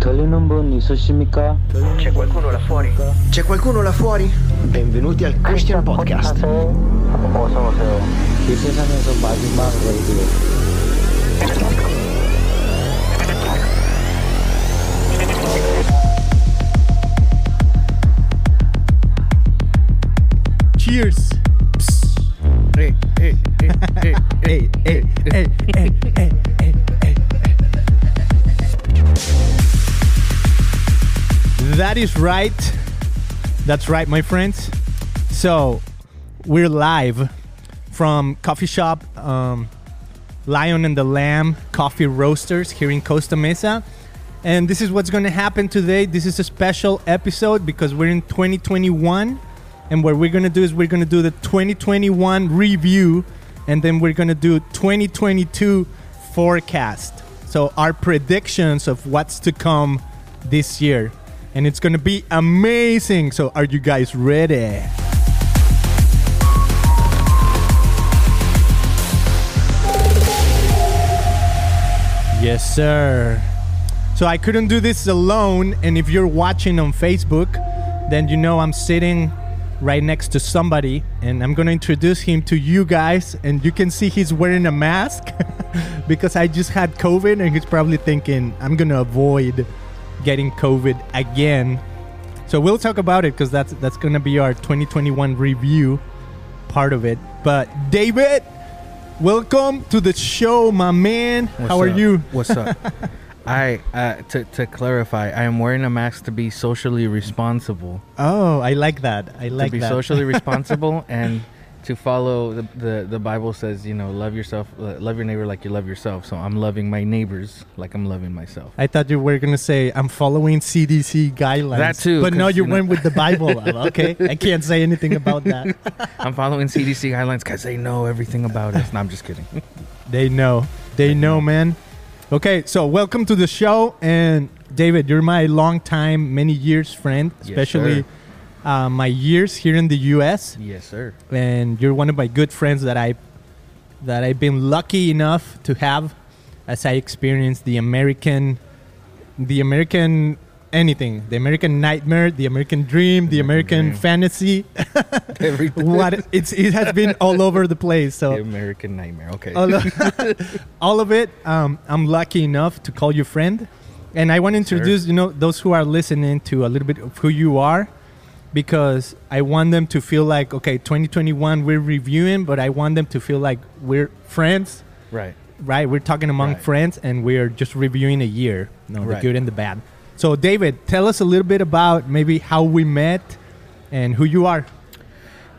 Togliono un bonni, Soshimika. C'è qualcuno là fuori? C'è qualcuno là fuori? Benvenuti al Christian Podcast. Cheers! Ehi, ehi, ehi, ehi, ehi, ehi, ehi. That is right. That's right, my friends. So, we're live from coffee shop um, Lion and the Lamb Coffee Roasters here in Costa Mesa. And this is what's going to happen today. This is a special episode because we're in 2021. And what we're going to do is we're going to do the 2021 review and then we're going to do 2022 forecast. So, our predictions of what's to come this year. And it's to be amazing. So, are you guys ready? Yes, sir. So I couldn't do this alone. And if you're watching on Facebook, then you know I'm sitting right next to somebody and I'm going to introduce him to you guys. And you can see he's wearing a mask because I just had COVID and he's probably thinking, I'm going to avoid getting COVID again. So we'll talk about it because that's, that's going to be our 2021 review part of it. But David, welcome to the show, my man. What's How are you? What's up? I uh, to to clarify, I am wearing a mask to be socially responsible. Oh, I like that. I like to be that. socially responsible and to follow the, the the Bible says, you know, love yourself, uh, love your neighbor like you love yourself. So I'm loving my neighbors like I'm loving myself. I thought you were gonna say I'm following CDC guidelines. That too, but no you you know- went with the Bible. okay, I can't say anything about that. I'm following CDC guidelines because they know everything about us. No, I'm just kidding. They know. They know, man. Okay, so welcome to the show, and David, you're my long time, many years friend, Yes, especially sir. Uh, my years here in the U.S. yes, sir. and you're one of my good friends that I that I've been lucky enough to have as I experienced the American the American anything the American nightmare the American dream the American fantasy Everything. what it's it has been all over the place The so American nightmare. Okay. all of, all of it um, I'm lucky enough to call you friend and I want to Sure. introduce you know those who are listening to a little bit of who you are because I want them to feel like okay 2021 we're reviewing but I want them to feel like we're friends right. right we're talking among Right. friends and we're just reviewing a year no the Right. good and the bad so David tell us a little bit about maybe how we met and who you are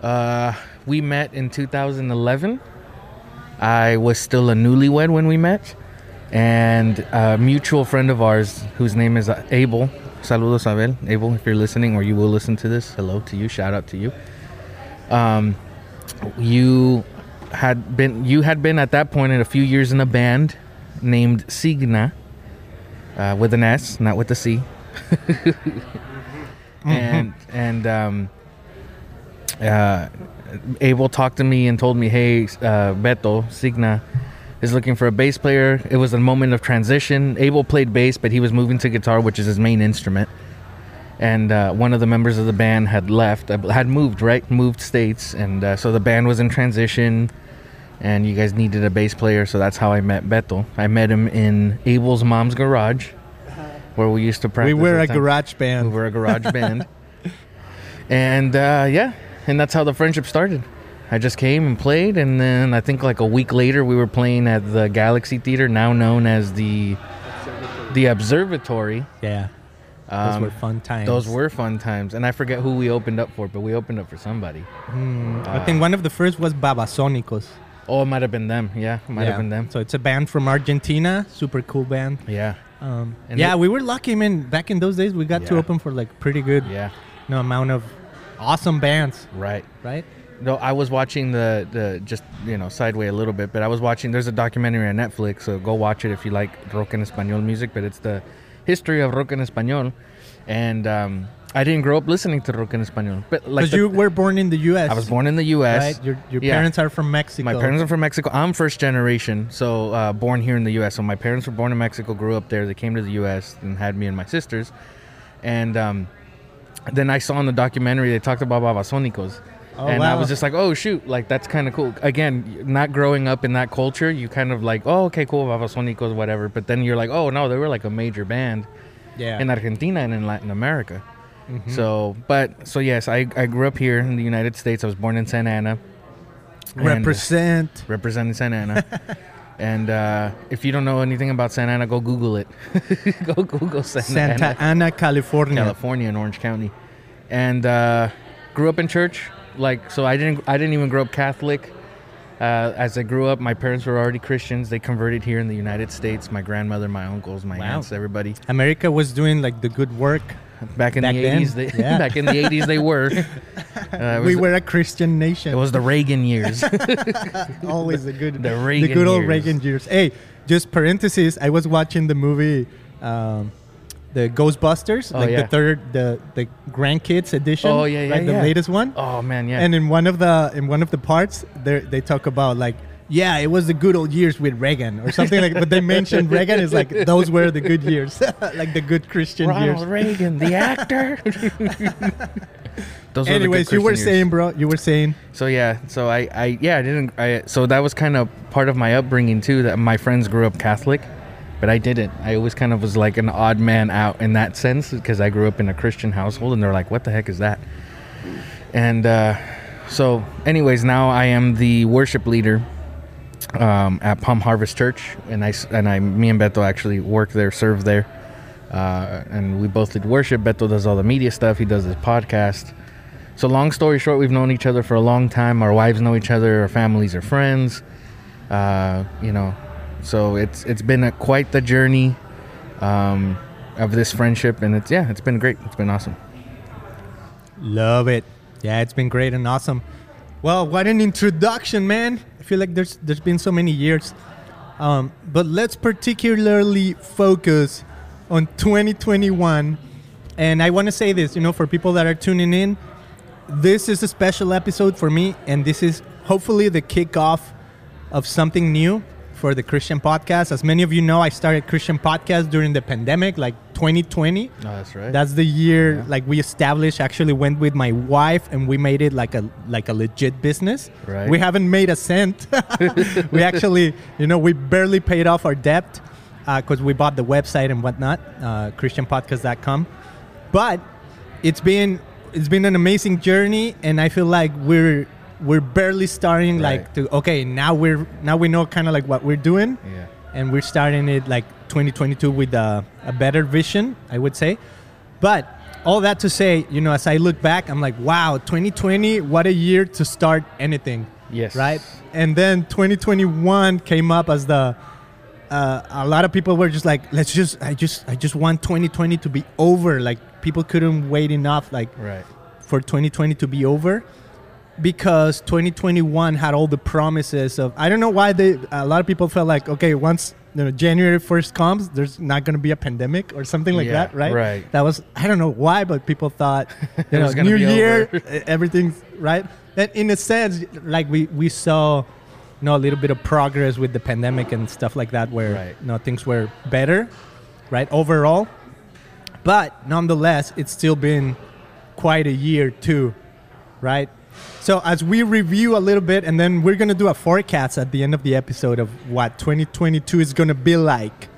Uh, we met in 2011. I was still a newlywed when we met, and a mutual friend of ours whose name is uh, Abel. Saludos, Abel. Abel, if you're listening or you will listen to this, hello to you. Shout out to you. Um, you had been you had been at that point in a few years in a band named Signa, uh, with an S, not with a C. and and um, uh, Abel talked to me and told me, "Hey, uh, Beto Signa is looking for a bass player." It was a moment of transition. Abel played bass, but he was moving to guitar, which is his main instrument. And uh, one of the members of the band had left, uh, had moved, right? Moved states, and uh, so the band was in transition. And you guys needed a bass player, so that's how I met Beto. I met him in Abel's mom's garage, where we used to practice. we were a time. garage band. We were a garage band. And uh, yeah, and that's how the friendship started. I just came and played, and then I think like a week later, we were playing at the Galaxy Theater, now known as the the Observatory. yeah those Um, were fun times Those were fun times, and I forget who we opened up for, but we opened up for somebody. Hmm, I think one of the first was Babasónicos Oh, it might have been them. Yeah, it might Yeah. have been them. So it's a band from Argentina, super cool band. Yeah, Um, And yeah, it- we were lucky, man. Back in those days, we got to open for like pretty good yeah, you know, amount of awesome bands, right. right? No, I was watching the the just you know sideway a little bit, but I was watching. There's a documentary on Netflix, so go watch it if you like rock and español music. But it's the history of rock and español, and um, I didn't grow up listening to rock and español, but like the- you were born in the U.S. I was born in the U.S. Right? Your, your Yeah. parents are from Mexico. My parents are from Mexico. I'm first generation, so uh, born here in the U.S. So my parents were born in Mexico, grew up there. They came to the U.S. and had me and my sisters. And um, then I saw in the documentary they talked about Babasónicos. Oh, and I was just like, oh shoot, like that's kind of cool. Again, not growing up in that culture, you kind of like, oh okay, cool, Babasónicos, whatever. But then you're like, oh no, they were like a major band yeah. in Argentina and in Latin America. Mhm. So, but so yes, I, I grew up here in the United States. I was born in Santa Ana. And- Represent. representing Santa Ana. and uh, if you don't know anything about Santa Ana, go Google it. go Google Santa, Santa Ana, Ana, California. California, in Orange County. And uh, grew up in church. Like so, I didn't. I didn't even grow up Catholic. Uh, as I grew up, my parents were already Christians. They converted here in the United States. My grandmother, my uncles, my Wow. aunts, everybody. America was doing like the good work. Back in Back the eighties, they, Yeah. back in the eighties, they were. Uh, we were a Christian nation. It was the Reagan years. always the good, The Reagan the good old years. Reagan years. Hey, just parenthesis. I was watching the movie, um, the Ghostbusters, Oh, like yeah. the third, the the grandkids edition. Oh, yeah, yeah, right, the yeah. latest one. oh man, yeah. And in one of the in one of the parts, they they talk about like. Yeah, it was the good old years with Reagan or something like. But they mentioned Reagan is like those were the good years, like the good Christian Ronald years. Reagan, the actor. Those were the good Anyways, you were Christian saying, bro, you were saying, So yeah, so I, I yeah, I didn't. I so that was kind of part of my upbringing too. That my friends grew up Catholic, but I didn't. I always kind of was like an odd man out in that sense because I grew up in a Christian household, and they're like, "What the heck is that?" And uh, so, anyways, now I am the worship leader um, at Palm Harvest Church, and I and I me and Beto actually work there, serve there, uh, and we both did worship. Beto does all the media stuff. He does his podcast. So long story short, we've known each other for a long time. Our wives know each other. Our families are friends. Uh, you know, so it's it's been a, quite the journey um, of this friendship, and it's yeah, it's been great. It's been awesome. Love it. Yeah, it's been great and awesome. Well, what an introduction, man. I feel like there's there's been so many years. Um, but let's particularly focus on 2021. And I want to say this, you know, for people that are tuning in, this is a special episode for me, and this is hopefully the kickoff of something new for the Christian podcast. As many of you know, I started Christian podcast during the pandemic, like 2020. Oh, that's right. That's the year Yeah. like we established. Actually, went with my wife and we made it like a like a legit business. Right. We haven't made a cent. we actually, you know, we barely paid off our debt because we bought the website and whatnot, uh, ChristianPodcast.com. But it's been it's been an amazing journey, and I feel like we're we're barely starting like to okay now we're now we know kind of like what we're doing yeah. and we're starting it like 2022 with a, a better vision, I would say. But all that to say, you know, as I look back, I'm like, wow, 2020, what a year to start anything, Yes. right? And then 2021 came up as the uh, a lot of people were just like, let's just, I just, I just want 2020 to be over. Like people couldn't wait enough, like Right. for 2020 to be over because 2021 had all the promises of I don't know why they a lot of people felt like okay once you know January 1st comes there's not going to be a pandemic or something like Yeah, that right right. that was I don't know why but people thought you know new year over. everything's right and in a sense like we we saw you know a little bit of progress with the pandemic and stuff like that where Right. you know things were better right overall but nonetheless it's still been quite a year too right so as we review a little bit and then we're going to do a forecast at the end of the episode of what 2022 is going to be like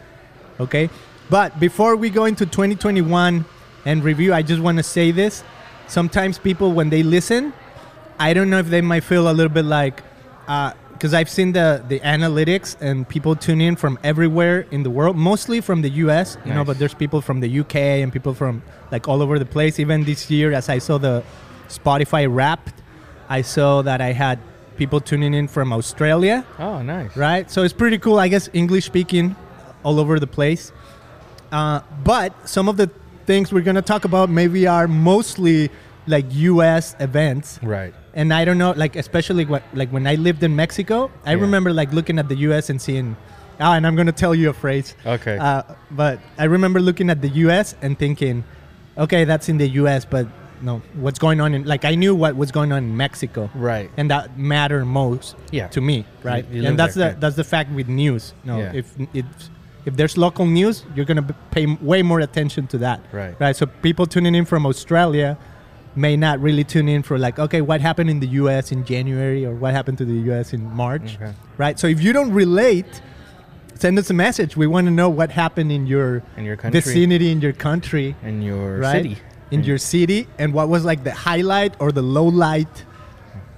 okay? But before we go into 2021 and review i just want to say this. Sometimes people when they listen i don't know if they might feel a little bit like uh, because i've seen the the analytics and people tune in from everywhere in the world mostly from the us you know but there's people from the uk and people from like all over the place. Even this year as i saw the spotify wrapped i saw that i had people tuning in from australia Oh, nice. right? So it's pretty cool. I guess English speaking all over the place. Uh, but some of the things we're gonna talk about maybe are mostly like U.S. events, Right. and I don't know, like especially what, like when I lived in Mexico, I Yeah. remember like looking at the U.S. and seeing. Ah, and I'm gonna tell you a phrase. Okay. Uh, but I remember looking at the U.S. and thinking, okay, that's in the U.S., but no, what's going on in like I knew what was going on in Mexico, Right. and that mattered most Yeah. to me, right? you live and that's there, the yeah. that's the fact with news. No, Yeah. if if if there's local news, you're gonna pay way more attention to that, Right. Right. So people tuning in from Australia may not really tune in for like, okay, what happened in the U.S. in January or what happened to the U.S. in March, Okay. right? So if you don't relate, send us a message. We want to know what happened in your In your country. vicinity, in your country, in your right? city. In your city, and what was like the highlight or the low light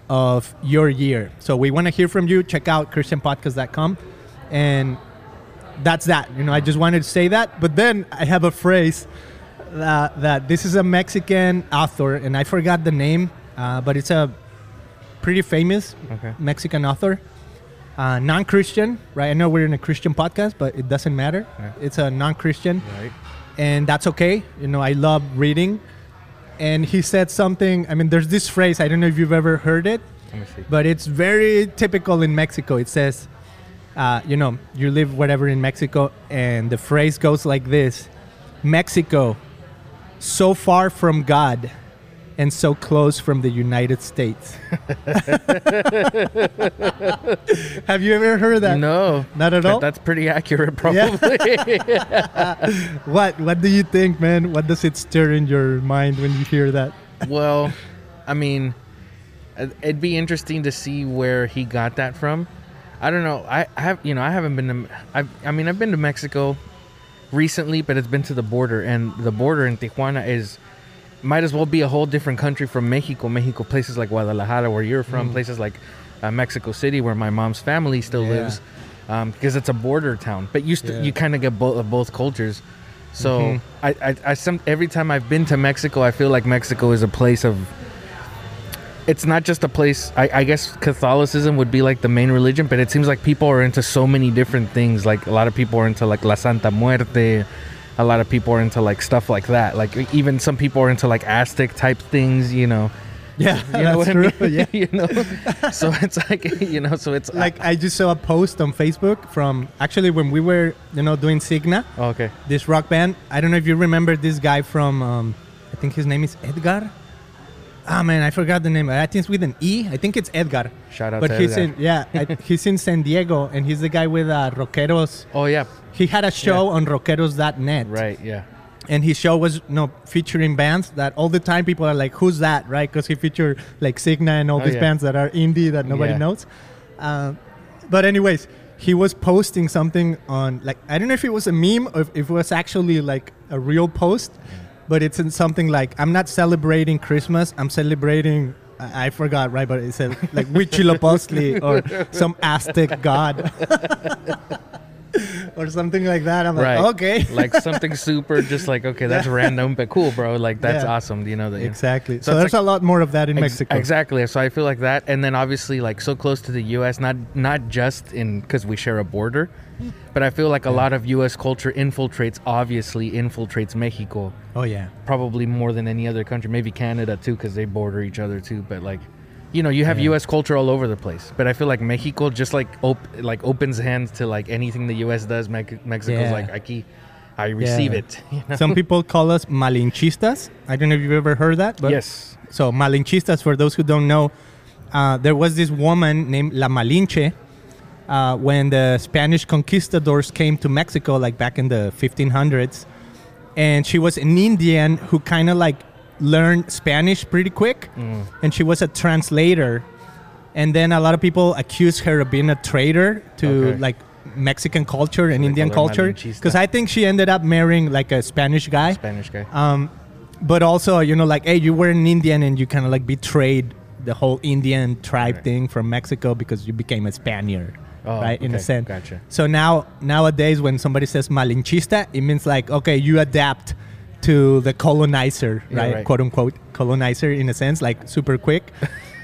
of your year. So we want to hear from you. Check out ChristianPodcast.com. And that's that. You know, I just wanted to say that. But then I have a phrase that, that this is a Mexican author, and I forgot the name, uh, but it's a pretty famous Okay. Mexican author. Uh, non-Christian, right? I know we're in a Christian podcast, but it doesn't matter. Yeah. It's a non-Christian Right. And that's okay. You know, I love reading. And he said something. I mean, there's this phrase. I don't know if you've ever heard it, Let me see. but it's very typical in Mexico. It says, uh, you know, you live whatever in Mexico, and the phrase goes like this: Mexico, so far from God, and so close from the United States. Have you ever heard that? no. Not at all. That's pretty accurate, probably. What What do you think, man? What does it stir in your mind when you hear that? well, I mean, it- it'd be interesting to see where he got that from. I don't know. I, I have, you know, I haven't been to. I, I mean, I've been to Mexico recently, but it's been to the border, and the border in Tijuana is might as well be a whole different country from Mexico. Mexico, places like Guadalajara, where you're from, places like uh, Mexico City, where my mom's family still Yeah. lives, because it's a border town. But you st- Yeah. you kind of get both of both cultures. So Mhm. I, I, I some every time I've been to Mexico, I feel like Mexico is a place of. It's not just a place. I, I guess Catholicism would be like the main religion, but it seems like people are into so many different things. Like a lot of people are into like La Santa Muerte. A lot of people are into like stuff like that. Like even some people are into like Aztec type things. You know. Yeah, You know what that's I true. mean? Yeah. you know. So it's like you know. So it's like I just saw a post on Facebook from actually when we were you know doing Signa, oh, okay. this rock band. I don't know if you remember this guy from um, I think his name is Edgar. Ah man, I forgot the name. I think it's with an E. I think it's Edgar. Shout out But to he's Edgar. in yeah, I, he's in San Diego and he's the guy with uh, Rockeros. Oh yeah. He had a show on Rockeros.net. Right. Yeah. and his show was you know, featuring bands that all the time people are like, "Who's that?" Right? Because he featured like Signa and all Oh, these yeah. bands that are indie that nobody Yeah. knows. Uh, but anyways, he was posting something on like I don't know if it was a meme or if it was actually like a real post, but it's in something like I'm not celebrating Christmas. I'm celebrating. I I forgot, right? But it said like Huitzilopochtli or some Aztec god. or something like that. I'm Right. like, okay. like something super, just like okay, that's random but cool, bro. Like that's Yeah. awesome. You know that. Exactly. So So, there's like- a lot more of that in Ex- Mexico. Exactly. So I feel like that, and then obviously like so close to the U.S. Not not just in because we share a border, but I feel like a lot of U.S. culture infiltrates obviously infiltrates Mexico Oh yeah. probably more than any other country. Maybe Canada too because they border each other too. But like, you know, you have Yeah. U.S. culture all over the place. But I feel like Mexico just like op- like opens hands to like anything the U.S. does. Me- Mexico's Yeah. like aquí, I receive Yeah. it. you know? Some people call us malinchistas. I don't know if you've ever heard that. But yes. So malinchistas, for those who don't know, uh, there was this woman named La Malinche. Uh, when the Spanish conquistadors came to Mexico, like back in the 1500s, and she was an Indian who kind of like learned Spanish pretty quick, Mm. and she was a translator. And then a lot of people accused her of being a traitor to Okay. like Mexican culture and Indian culture, because I think she ended up marrying like a Spanish guy. Spanish guy. Um, but also, you know, like, hey, you were an Indian and you kind of like betrayed the whole Indian tribe Right. thing from Mexico because you became a Spaniard, Oh, right? In a sense. Gotcha. So now, nowadays, when somebody says malinchista, it means like, okay, you adapt to the colonizer, Yeah, right? right. Quote unquote colonizer in a sense, like super quick.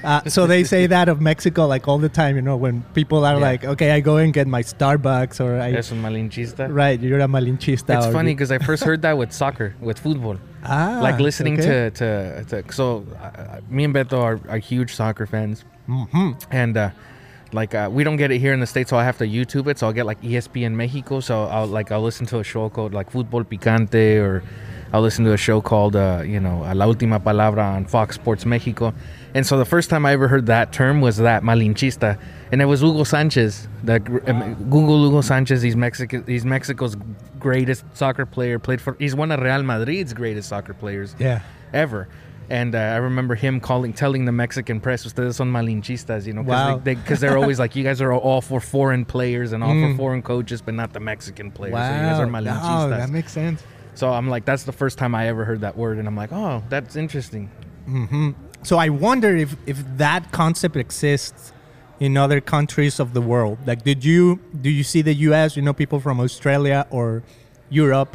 Uh, so they say that of Mexico like all the time, you know, when people are Yeah. like, okay, I go and get my Starbucks or I, Es un malinchista. right, you're a malinchista. It's funny because I first heard that with soccer, with football. ah, like listening okay. to, to to so uh, me and Beto are, are huge soccer fans, Mhm. and uh, like uh, we don't get it here in the states, so I have to YouTube it. So I'll get like ESPN Mexico, so I'll like I'll listen to a show called like Fútbol Picante or I'll listen to a show called, uh, you know, La Última Palabra on Fox Sports Mexico. And so the first time I ever heard that term was that malinchista, and it was Hugo Sanchez. The um, Google Hugo Sanchez. He's Mexico. He's Mexico's greatest soccer player. Played for. He's one of Real Madrid's greatest soccer players Yeah. ever. And uh, I remember him calling, telling the Mexican press, "Ustedes son malinchistas," you know, Wow. because they, they, are always like, "You guys are all for foreign players and all Mm. for foreign coaches, but not the Mexican players. So you guys are Wow. Oh, that makes sense. so I'm like, that's the first time I ever heard that word, and I'm like, "Oh, that's interesting." So I wonder if if that concept exists in other countries of the world. Like, did you do you see the U.S. You know, people from Australia or Europe?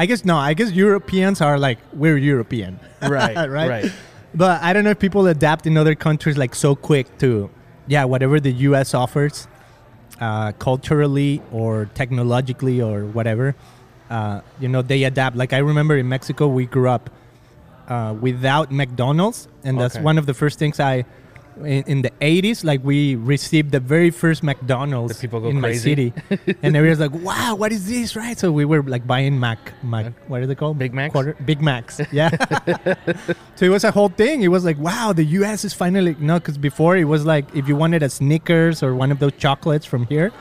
I guess no. I guess Europeans are like we're European, Right, right, right. But I don't know if people adapt in other countries like so quick to, yeah, whatever the U.S. offers, uh, culturally or technologically or whatever. Uh, you know, they adapt. Like I remember in Mexico, we grew up uh, without McDonald's, and that's Okay. one of the first things I. In, in the 80s, like we received the very first McDonald's The people go in crazy. my city, and everyone's like, "Wow, what is this?" Right? So we were like buying Mac, Mac, what are they called? Big Macs? Quarter, Big Macs. Yeah. so it was a whole thing. It was like, wow, the U.S. is finally no, because before it was like if you wanted a Snickers or one of those chocolates from here,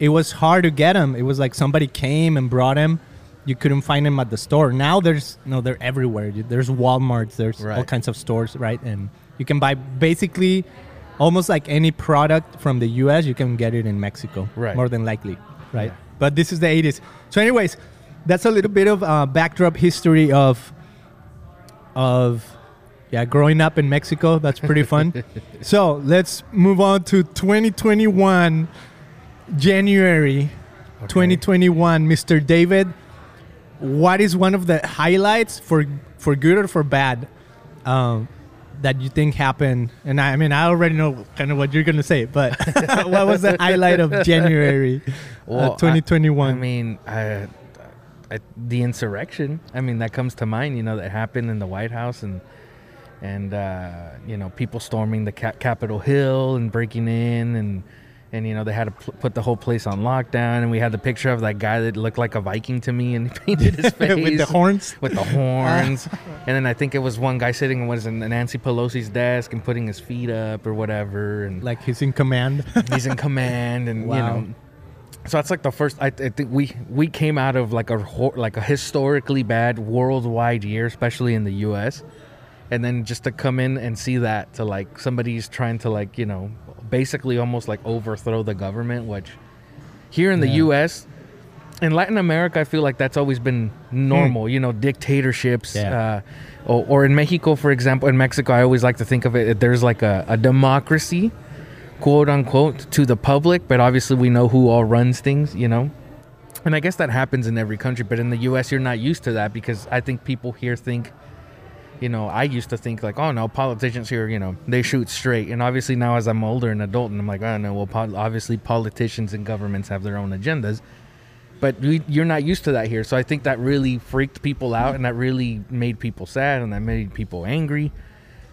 it was hard to get them. It was like somebody came and brought them. You couldn't find them at the store. Now there's no, they're everywhere. There's WalMarts. There's all kinds of stores, right? And you can buy basically almost like any product from the U.S. You can get it in Mexico, Right. More than likely, right? Yeah. But this is the 80s. So, anyways, that's a little bit of uh, backdrop history of of yeah growing up in Mexico. That's pretty fun. so let's move on to 2021 January 2021. Mr. David, what is one of the highlights for for good or for bad um, that you think happened? And I, I mean, I already know kind of what you're gonna say, but what was the highlight of January uh, Well, I- 2021? I mean, I, I, the insurrection. I mean, that comes to mind. You know, that happened in the White House and and uh, you know people storming the Cap- Capitol Hill and breaking in and and you know they had to pl- put the whole place on lockdown and we had the picture of that guy that looked like a Viking to me and he painted his face with the horns. with the horns. and then I think it was one guy sitting was in Nancy Pelosi's desk and putting his feet up or whatever and Like he's in command. he's in command and you know so that's like the first I, I think we we came out of like a like a historically bad worldwide year especially in the US and then just to come in and see that to like somebody's trying to like you know basically almost like overthrow the government which here in the Yeah. US in Latin America I feel like that's always been normal you know dictatorships. Yeah. uh, or, or in Mexico for example in Mexico I always like to think of it there's like a, a democracy quote unquote to the public but obviously we know who all runs things you know and i guess that happens in every country but in the us you're not used to that because i think people here think you know i used to think like oh no politicians here you know they shoot straight. And obviously now as i'm older and adult and i'm like oh no well po- obviously politicians and governments have their own agendas. But we, you're not used to that here. So i think that really freaked people out and that really made people sad and that made people angry.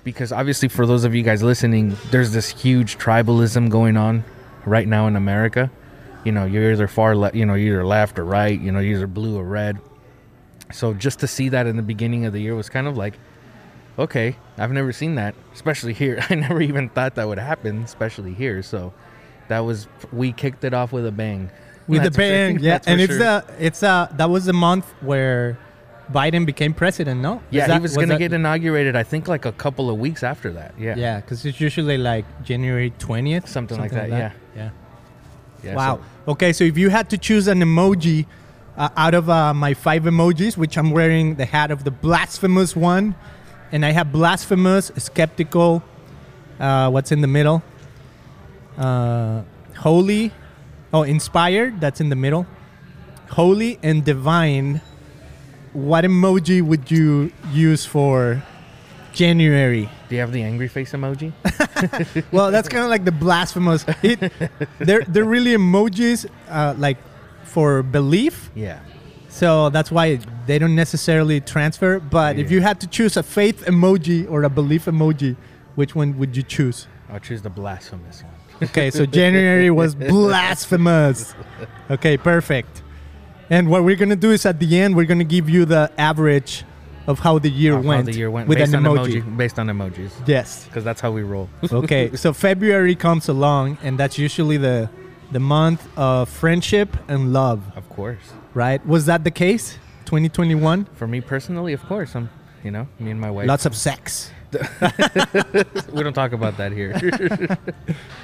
Because obviously for those of you guys listening there's this huge tribalism going on right now in america. You know you're either far left you know either left or right you know either blue or red. So just to see that in the beginning of the year was kind of like okay i've never seen that especially here i never even thought that would happen especially here so that was we kicked it off with a bang with the That's for sure. bang. Yeah, and it's sure. the it's uh that was the month where Biden became president. No, yeah that- he was, gonna get inaugurated i think like a couple of weeks after that yeah Yeah, because it's usually like January twentieth, Something like that, yeah. yeah. Yeah, wow. so- Okay, so if you had to choose an emoji uh, out of uh, my five emojis, which I'm wearing the hat of the blasphemous one, and I have blasphemous, skeptical. Uh, what's in the middle? Uh, holy, oh, inspired. That's in the middle. Holy and divine. What emoji would you use for January? do you have the angry face emoji well, that's kind of like the blasphemous. It, they're they're really emojis, uh, like for belief. yeah So that's why they don't necessarily transfer. But if you had to choose a faith emoji or a belief emoji, which one would you choose? I'll choose the blasphemous one. Okay, so January was blasphemous. Okay, perfect. And what we're gonna do is at the end we're gonna give you the average of how the year Of how went. the year went with an on emoji. based on emojis, Yes. because that's how we roll. Okay. so February comes along, and that's usually the the month of friendship and love, of course. Right? Was that the case? 2021. For me personally, of course, I'm. You know, me and my wife. Lots of sex. we don't talk about that here.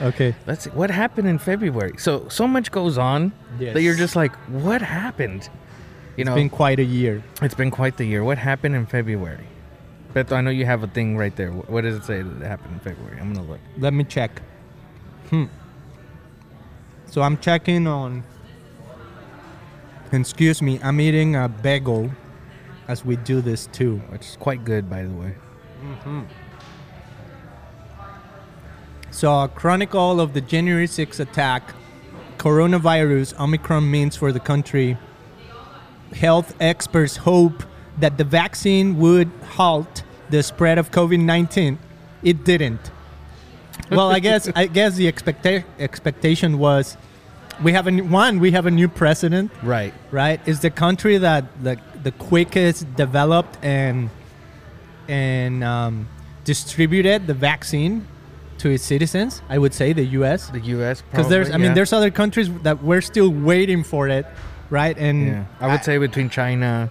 Okay. Let's see. What happened in February? So so much goes on Yes. that you're just like, what happened? You It's know, it's been quite a year. it's been quite the year. What happened in February? Beto, I know you have a thing right there. What does it say that happened in February? I'm gonna look. Let me check. Hmm. So I'm checking on. Excuse me, I'm eating a bagel as we do this too. Which is quite good, by the way. Mm-hmm. So, a chronicle of the January 6th attack, coronavirus, Omicron means for the country. Health experts hope that the vaccine would halt the spread of COVID 19. It didn't. Well, I guess I guess the expecta- expectation was we have a new, one we have a new president, Right. right? Is the country that the the quickest developed and and um, distributed the vaccine to its citizens. I would say the U.S. The U.S. because there's I probably, mean there's other countries that we're still waiting for it, right? And Yeah, I would say between China,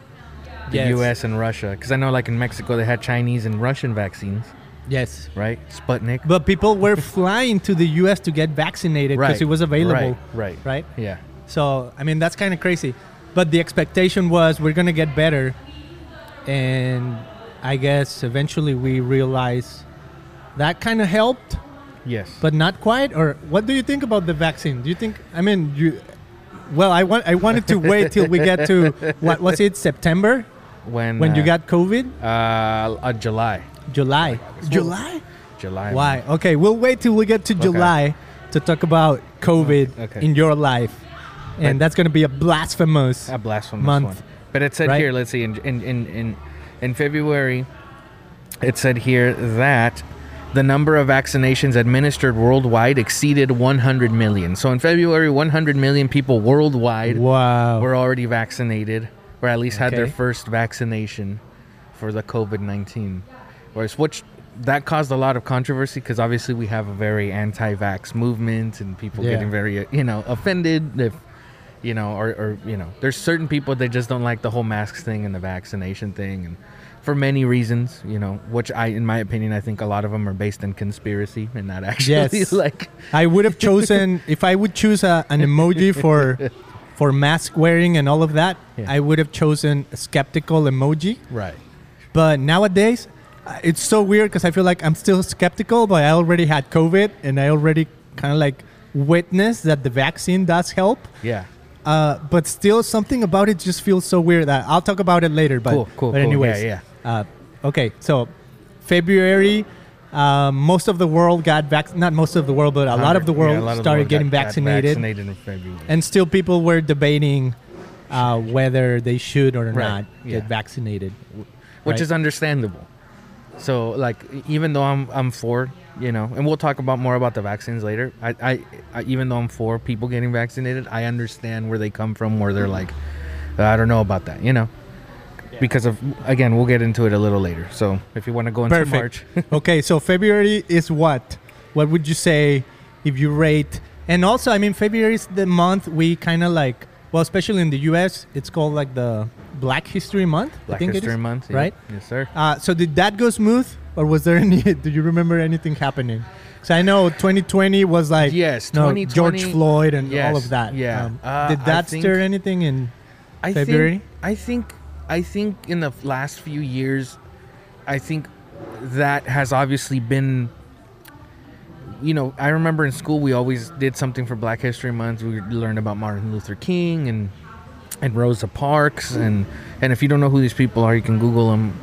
the Yes. U.S. and Russia, because I know like in Mexico they had Chinese and Russian vaccines, yes. right? Sputnik. But people were flying to the U.S. to get vaccinated because right. it was available, Right. Right. right? Yeah. So I mean that's kind of crazy, but the expectation was we're gonna get better, and I guess eventually we realized that kind of helped, Yes. but not quite. Or what do you think about the vaccine? Do you think? I mean, you. Well, I want I wanted to wait till we get to what was it September when when you uh, got COVID? uh, uh July. July. July. July. Why? Okay, we'll wait till we get to July to talk about COVID Okay. in your life, and But- that's gonna be a blasphemous. A blasphemous month, one. But it said right? here, let's see, in, in, in, in, in February, it said here that the number of vaccinations administered worldwide exceeded 100 million. So in February, 100 million people worldwide Wow. were already vaccinated, or at least had their first vaccination for the COVID 19. Whereas, which that caused a lot of controversy because obviously we have a very anti vax movement and people Yeah. getting very, you know, offended if, you know, or, or, you know, there's certain people that just don't like the whole masks thing and the vaccination thing. And for many reasons, you know, which I, in my opinion, I think a lot of them are based in conspiracy and not actually Yes. like, I would have chosen if I would choose a, an emoji for for mask wearing and all of that. Yeah. I would have chosen a skeptical emoji. right. But nowadays, it's so weird because I feel like I'm still skeptical, but I already had COVID and I already kind of like witnessed that the vaccine does help. Yeah. Uh, but still, something about it just feels so weird. That I'll talk about it later. But Cool, cool, but cool. anyways, Yeah, Uh, okay, so February, uh, most of the world got vac. Not most of the world, but a lot of the world lot of the started world getting got- got vaccinated, vaccinated in February. and still people were debating uh, whether they should or Right, not yeah. get vaccinated. which right? is understandable. So, like, even though I'm I'm for, you know, and we'll talk about more about the vaccines later. I, I, I even though I'm for people getting vaccinated, I understand where they come from, where they're like, uh, I don't know about that, you know, because of again, we'll get into it a little later. So, if you want to go into Perfect. March, okay, so February is what? What would you say if you rate? And also, I mean, February is the month we kind of like. Well, especially in the U.S., it's called like the Black History Month. I Black think it History is, Month, yeah. right? Yes, sir. Uh, so did that go smooth, or was there any? Do you remember anything happening? Because I know 2020 was like Yes, no, George Floyd and all of that. yeah. Um, Uh, did that think- stir anything in? I February? Think, I think I think in the last few years, I think that has obviously been. You know, I remember in school we always did something for Black History Month. We learned about Martin Luther King and and Rosa Parks and and if you don't know who these people are, you can Google them.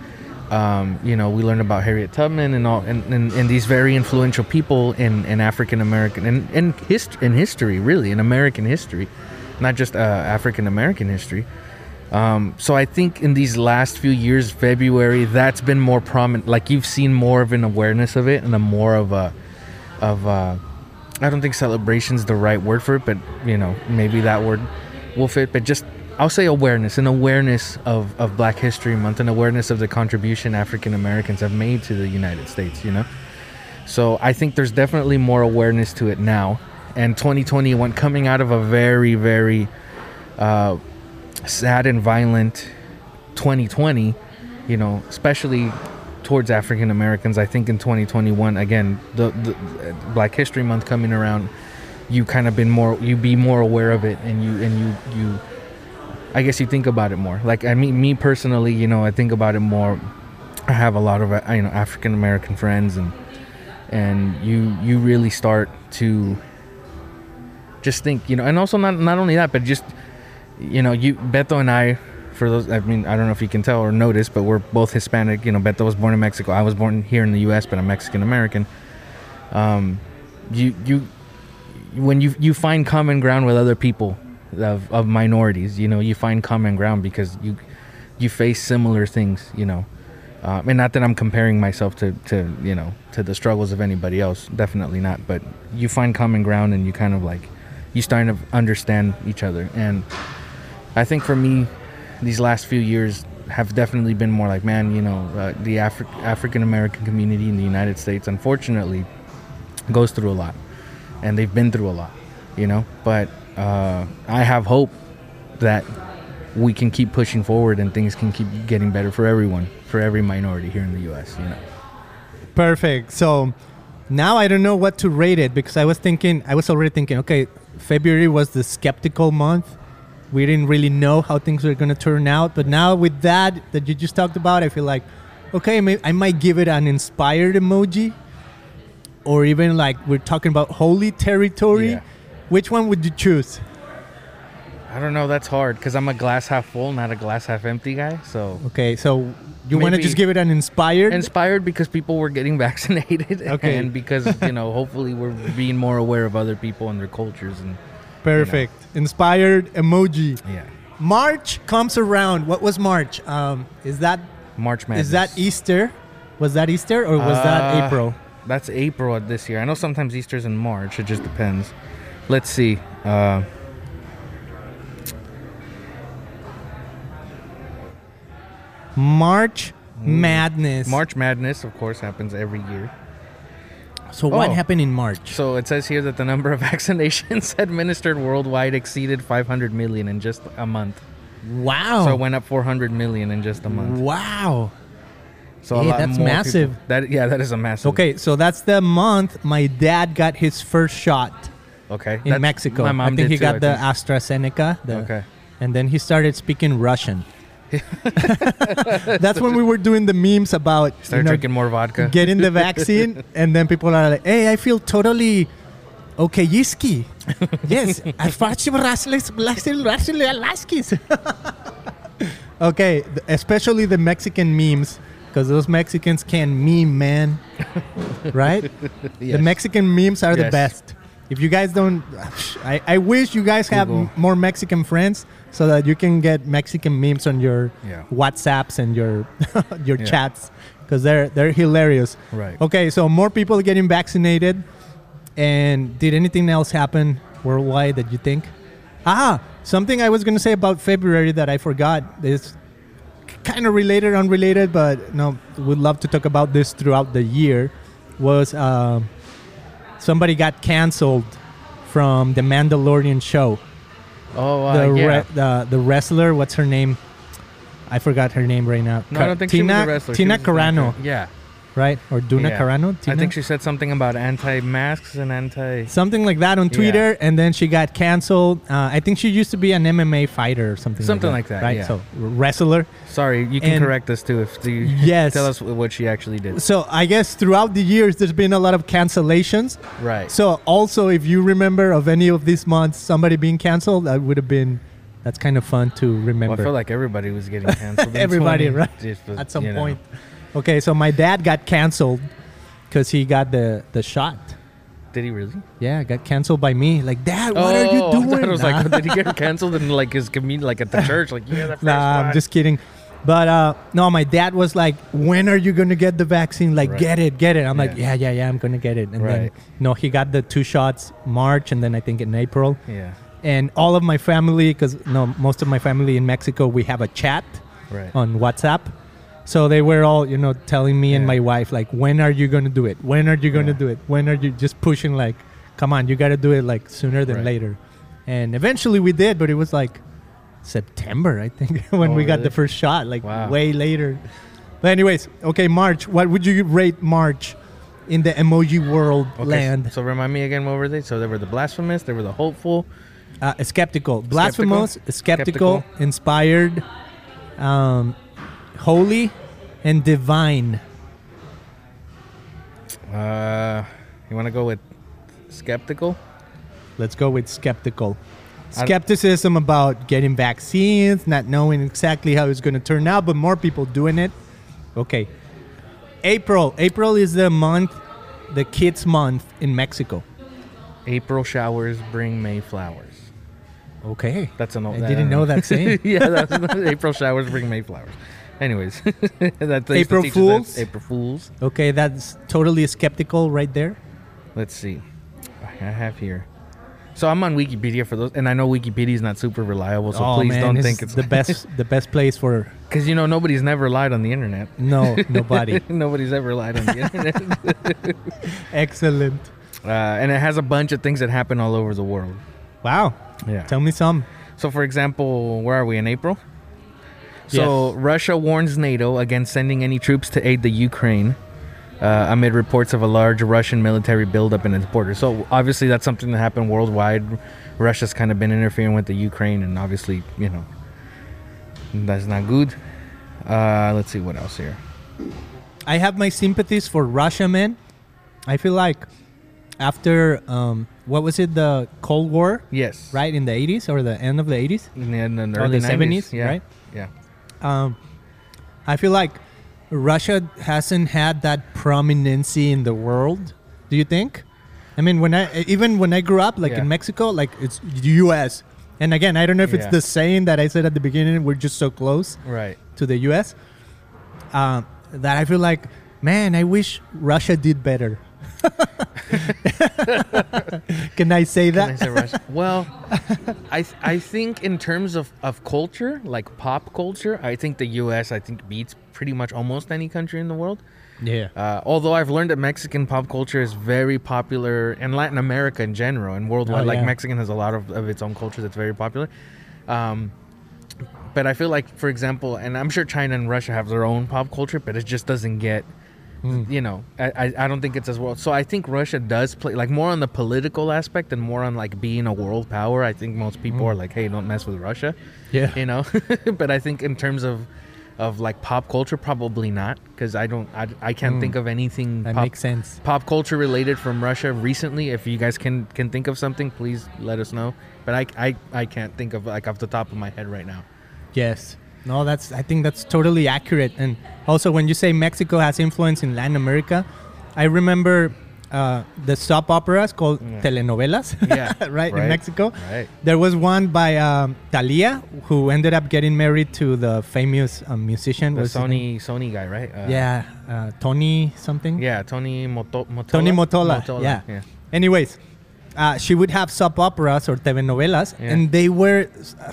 Um, you know, we learned about Harriet Tubman and all and, and, and these very influential people in, in African American and in, hist- in history, really, in American history, not just uh, African American history. Um, so I think in these last few years, February, that's been more prominent. Like you've seen more of an awareness of it and a more of a, of a, I don't think celebration's the right word for it, but you know maybe that word will fit. But just I'll say awareness, an awareness of, of Black History Month, an awareness of the contribution African Americans have made to the United States, you know? So I think there's definitely more awareness to it now. And 2021 coming out of a very, very uh, sad and violent 2020, you know, especially towards African Americans. I think in 2021, again, the, the Black History Month coming around, you kind of been more, you be more aware of it, and you and you you, I guess you think about it more. Like I mean, me personally, you know, I think about it more. I have a lot of uh, you know African American friends, and and you you really start to just think, you know, and also not not only that, but just you know, you Beto and I, for those, I mean, I don't know if you can tell or notice, but we're both Hispanic. You know, Beto was born in Mexico. I was born here in the U.S., but I'm Mexican American. Um, you you when you you find common ground with other people of, of minorities, you know, you find common ground because you you face similar things, you know. Um, and not that I'm comparing myself to, to you know to the struggles of anybody else, definitely not. But you find common ground and you kind of like you start to understand each other. And I think for me, these last few years have definitely been more like, man, you know, uh, the Afri- African American community in the United States, unfortunately, goes through a lot, and they've been through a lot, you know. But uh, I have hope that we can keep pushing forward and things can keep getting better for everyone, for every minority here in the U.S. You know. Perfect. So now I don't know what to rate it because I was thinking, I was already thinking, okay, February was the skeptical month. We didn't really know how things were going to turn out. But now with that that you just talked about, I feel like, okay, I might give it an inspired emoji. Or even like we're talking about holy territory. Yeah. Which one would you choose? I don't know. That's hard because I'm a glass half full, not a glass half empty guy. So Okay, so you want to just give it an inspired? inspired because people were getting vaccinated, Okay. and because you know, hopefully, we're being more aware of other people and their cultures, and Perfect. Inspired emoji. yeah, March comes around. What was March? Um, is that March Madness. is that Easter? Was that Easter or was that Uh, April? That's April this year. I know sometimes Easter's in March. It just depends. Let's see. Uh, March Madness. March Madness, of course, happens every year. So what Oh. happened in March? So it says here that the number of vaccinations administered worldwide exceeded 500 million in just a month. Wow. So it went up 400 million in just a month. wow. So Hey, that's massive. people- That yeah, that is a massive. Okay, so that's the month my dad got his first shot Okay. in That's- Mexico. My mom I think he too, got I the think. AstraZeneca. the- Okay. And then he started speaking Russian. that's when we were doing the memes about you Start know, drinking more vodka. getting the vaccine, and then people are like, "Hey, I feel totally okay, yiski." yes, I thought you were Okay, especially the Mexican memes, because those Mexicans can meme, man. right? The Mexican memes are the best. If you guys don't, I, I wish you guys have Google. more Mexican friends so that you can get Mexican memes on your Yeah. WhatsApps and your your Yeah. chats because they're they're hilarious. Right. Okay, so more people getting vaccinated, and did anything else happen worldwide that you think? Ah, something I was gonna say about February that I forgot is kind of related, unrelated, but no, would love to talk about this throughout the year. Was um somebody got canceled from the Mandalorian show? Oh, uh, the, yeah. re- the the wrestler, what's her name? I forgot her name right now. no, I don't think she Tina was a wrestler. Tina Carano. Yeah. Right? Or Duna yeah. Carano? I think she said something about anti-masks and anti. something like that on Yeah. Twitter, and then she got canceled. Uh, I think she used to be an MMA fighter or something. Something like like that, that, right? yeah. So wrestler. Sorry, you can And- correct us too if you Yes. tell us what she actually did. So I guess throughout the years, there's been a lot of cancellations. Right. So also, if you remember of any of these months, somebody being canceled, that would have been. That's kind of fun to Well, remember. I feel like everybody was getting canceled. Everybody, 20, right? was, At some point. know. Okay, so my dad got canceled because he got the the shot. Did he really? Yeah, got canceled by me. Like, Dad, what are you Oh, doing? I thought it was like, did he get canceled in like his community, like at the church? Like, yeah, the first Nah, I'm one. just kidding. But uh, no, my dad was like, "When are you gonna get the vaccine? Like, Right. get it, get it." I'm like, Yeah. "Yeah, yeah, yeah, I'm gonna get it." And then Right. no, he got the two shots March, and then I think in April. Yeah. and all of my family, because no, most of my family in Mexico, we have a chat Right. on WhatsApp. So they were all, you know, telling me and my wife, like, when are you going to do it? When are you going to Yeah. do it? When are you just pushing, like, come on, you got to do it, like, sooner than Right. later. And eventually we did, but it was like September, I think, when Oh, we got really? the first shot, like, Wow. way later. But, anyways, okay, March. What would you rate March in the emoji world Okay, land? So remind me again, what were they? So they were the blasphemous, they were the hopeful. Uh, skeptical, blasphemous, skeptical, Skeptical. inspired, um, holy, and divine. Uh, you want to go with skeptical? Let's go with skeptical. Skepticism about getting vaccines, not knowing exactly how it's going to turn out, but more people doing it. Okay. April. April is the month, the kids' month in Mexico. April showers bring May flowers. Okay. That's an old. I didn't know that saying. yeah, that's April showers bring May flowers. Anyways, that's they used to April teach us that. Fools? April Fools. Okay, that's totally skeptical right there. Let's see. I have here. So I'm on Wikipedia for those, and I know Wikipedia is not super reliable, so please don't this think it's the best the best place for because you know nobody's never lied on the internet. no, nobody. nobody's ever lied on the internet, Excellent. uh, and it has a bunch of things that happen all over the world. Wow. Yeah. Tell me some. So, for example, where are we in April? So, Russia warns NATO against sending any troops to aid the Ukraine uh, amid reports of a large Russian military buildup in its border. So, obviously, that's something that happened worldwide. Russia's kind of been interfering with the Ukraine, and obviously, you know, that's not good. Uh, let's see what else here. I have my sympathies for Russia, man. I feel like after um, what was it, the Cold War, Yes. right in the 80s or the end of the 80s, In the, in the early the 90s, 70s, yeah. right? Yeah. Um, I feel like Russia hasn't had that prominency in the world. Do you think? I mean, when I even when I grew up, like Yeah. in Mexico, like it's the U.S. And again, I don't know if it's the saying that I said at the beginning. We're just so close. Right. to the U.S. Um, that I feel like, man, I wish Russia did better. Can I say Can I that? say Russia? well, I th- I think in terms of, of culture, like pop culture, I think the U.S. I think beats pretty much almost any country in the world. Yeah. Uh, although I've learned that Mexican pop culture is very popular in Latin America in general and worldwide. Oh, Like. Mexican has a lot of, of its own culture that's very popular. Um, but I feel like, for example, and I'm sure China and Russia have their own pop culture, but it just doesn't get, Mm. you know, I, I, don't think it's as well. So I think Russia does play like more on the political aspect and more on like being a world power. I think most people Mm. are like, hey, don't mess with Russia Yeah. you know but i think in terms of of like pop culture probably not because i don't i, I can't Mm. think of anything That pop, makes sense. pop culture related from russia recently if you guys can can think of something please let us know but i i, I can't think of like off the top of my head right now Yes. No, that's. I think that's totally accurate. And also, when you say Mexico has influence in Latin America, I remember uh, the soap operas called Yeah. telenovelas. Yeah, right, in. Mexico. right There was one by um, Thalia who ended up getting married to the famous um, musician. the What's his name? sony sony guy right uh, yeah, uh, Tony something. yeah tony Moto, mottola Tony Mottola, yeah. yeah Anyways, uh, she would have soap operas or telenovelas, Yeah. and they were.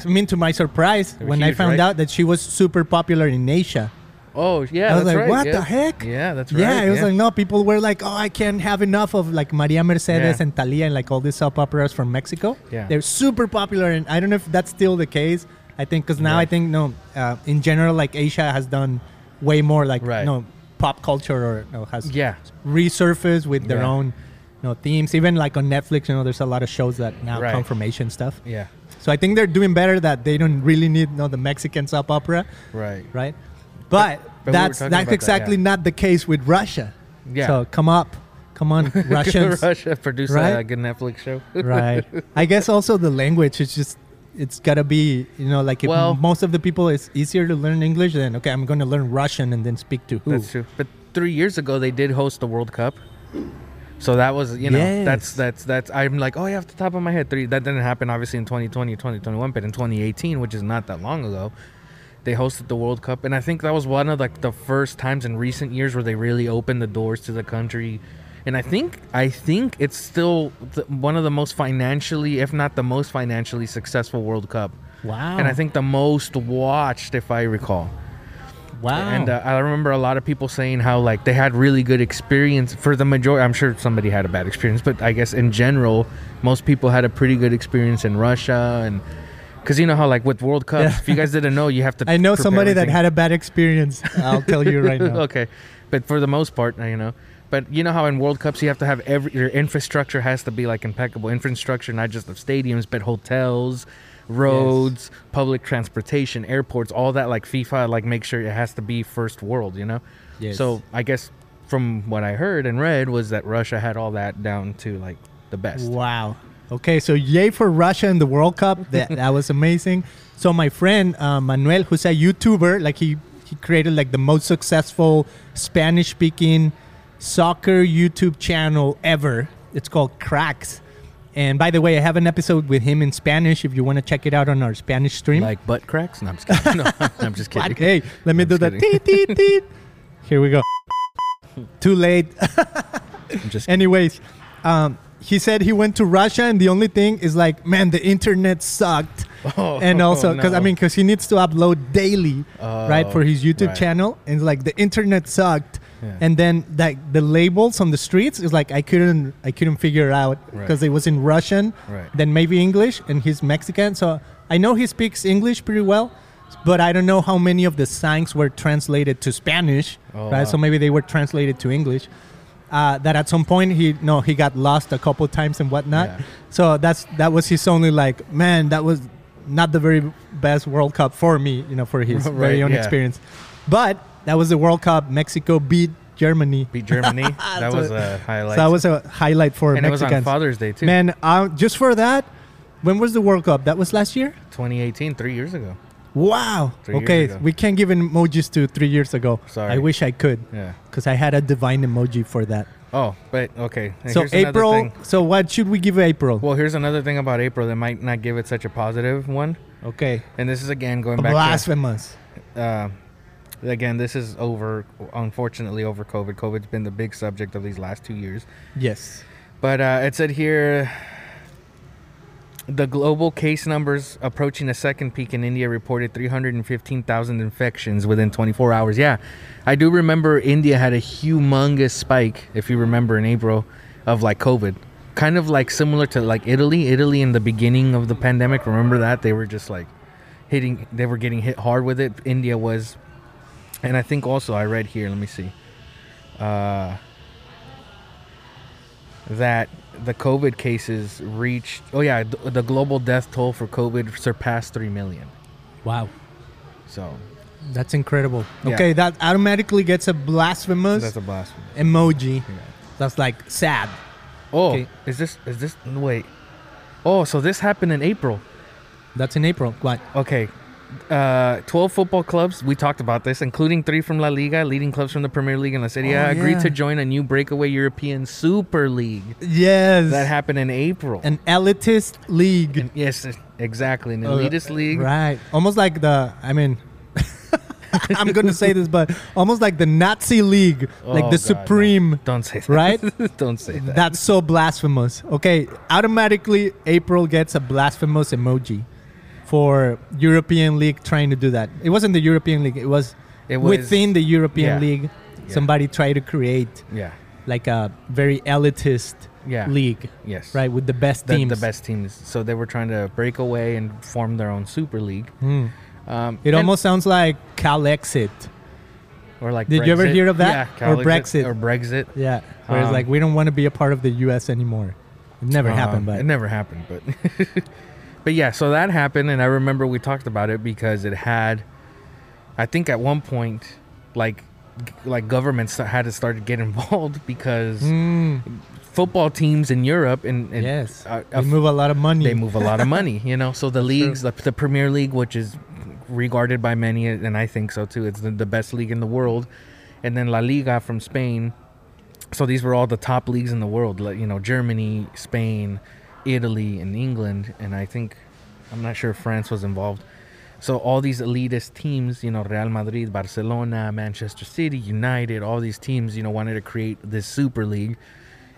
I mean, to my surprise, when I found right? out that she was super popular in Asia. oh yeah I was like, right, what yeah. the heck? yeah that's right Yeah, it was like no. People were like, "Oh, I can't have enough of like Maria Mercedes Yeah. and Thalia and like all these soap operas from Mexico." Yeah. they're super popular, and I don't know if that's still the case. I think because now Yeah. I think no, uh, in general, like Asia has done way more like Right. no pop culture or no, has yeah resurfaced with their Yeah. own know, themes. Even like on Netflix, you know, there's a lot of shows that now Right. Asian stuff. yeah So I think they're doing better that they don't really need you know, the Mexican soap opera, right right? But, but we that's talking that's about that, exactly yeah. not the case with Russia. yeah So come up, come on, Russians, russia produce a Right? Uh, good netflix show right? I guess also the language is just it's gotta be you know like if Well- most of the people it's easier to learn English then okay I'm gonna learn Russian and then speak to who That's true. But three years ago, they did host the World Cup. So that was, you know, that's Yes. that's that's. I'm like, oh yeah, off the top of my head, three. That didn't happen obviously in 2020, 2021, but in 2018, which is not that long ago, they hosted the World Cup, and I think that was one of like the first times in recent years where they really opened the doors to the country, and I think I think it's still the, one of the most financially, if not the most financially successful World Cup, Wow. and I think the most watched, if I recall. Wow. And uh, I remember a lot of people saying how like they had really good experience for the majority. I'm sure somebody had a bad experience, but I guess in general, most people had a pretty good experience in Russia and. Because you know how, like with World Cups, Yeah. if you guys didn't know, you have to. I know somebody that had a bad experience. I'll tell you right now. okay, but for the most part, you know. But you know how in World Cups you have to have every your infrastructure has to be like impeccable infrastructure, not just of stadiums, but hotels, roads, public transportation, airports, all that. Like FIFA, like make sure it has to be first world. You know. Yes. So I guess from what I heard and read was that Russia had all that down to like the best. Wow. Okay, so yay for Russia in the World Cup. That that was amazing. So my friend uh, Manuel, who's a YouTuber, like he he created like the most successful Spanish speaking soccer YouTube channel ever. It's called Cracks. And by the way, I have an episode with him in Spanish. If you want to check it out on our Spanish stream. Like butt cracks? No, I'm just kidding. No, I'm just kidding. Hey, let me I'm do that. Teet, teet, teet. Here we go. Too late. I'm just Anyways, um, he said he went to Russia, and the only thing is like, man, the internet sucked. Oh, and also, because I no. mean, because he needs to upload daily, right, for his YouTube right. channel, and like the internet sucked. Yeah. And then like the labels on the streets is like I couldn't I couldn't figure out Right. because it was in Russian, Right. then maybe English, and he's Mexican, so I know he speaks English pretty well, but I don't know how many of the signs were translated to Spanish, Oh, right? wow. So maybe they were translated to English. Uh, that at some point he no he got lost a couple times and whatnot. Yeah. So that's that was his only like man that was not the very best World Cup for me, you know, for his Right, very own yeah. experience. But that was the World Cup. Mexico beat Germany. beat Germany. that was a highlight. So that was a highlight for and it was on Mexicans. Father's Day too. Man, uh, just for that, when was the World Cup? That was last year. 2018, three years ago. Wow. Three okay, we can't give emojis to three years ago. Sorry. I wish I could, Yeah. because I had a divine emoji for that. Oh, but okay. And so April. thing. So what should we give April? Well, here's another thing about April that might not give it such a positive one. okay. And this is again going back Blasphemous. to uh, again. This is over. Unfortunately, over COVID. COVID's been the big subject of these last two years. Yes. But uh, it said here the global case numbers approaching a second peak in India reported 315,000 infections within 24 hours. Yeah, I do remember India had a humongous spike, if you remember, in April of like COVID. Kind of like similar to like Italy. Italy in the beginning of the pandemic, remember that? They were just like hitting, they were getting hit hard with it. India was. And I think also I read here, let me see. Uh, that the COVID cases reached. Oh yeah, th- the global death toll for COVID surpassed three million. Wow. So That's incredible. Yeah. Okay, that automatically gets a blasphemous that's a blasphemy. emoji. Yeah. That's like sad. Oh, Okay. is this is this wait? Oh, so this happened in April. That's in April. What? Okay. Uh, 12 football clubs, we talked about this, including three from La Liga, leading clubs from the Premier League and La Serie A, Oh, agreed yeah. to join a new breakaway European Super League. Yes. That happened in April. An elitist league. And yes, exactly. An Uh, elitist league. Right. Almost like the, I mean, I'm going to say this, but almost like the Nazi league, like Oh, the God, supreme. no. Don't say that. Right? Don't say that. That's so blasphemous. Okay, automatically April gets a blasphemous emoji for European League trying to do that. It wasn't the European League. It was, It was- within the European yeah. League. Yeah. Somebody tried to create Yeah. like a very elitist Yeah. league, Yes. right, with the best The, teams. the best teams. So they were trying to break away and form their own super league. Hmm. Um, It almost sounds like Calexit. Or like. Did you ever hear of that? Yeah, Or Brexit? or Brexit. Yeah, where it's Um, like we don't want to be a part of the U.S. anymore. It never Um, happened, but it never happened. But but yeah, so that happened, and I remember we talked about it because it had. I think at one point, like like governments had to start to get involved because Mm, football teams in Europe and, and yes, uh, they move a lot of money. they move a lot of money, you know. So the leagues, the, the Premier League, which is regarded by many, and I think so too, it's the, the best league in the world, and then La Liga from Spain. So these were all the top leagues in the world, like you know, Germany, Spain, Italy, and England, and I think I'm not sure if France was involved. So all these elitist teams, you know, Real Madrid, Barcelona, Manchester City, United, all these teams, you know, wanted to create this super league.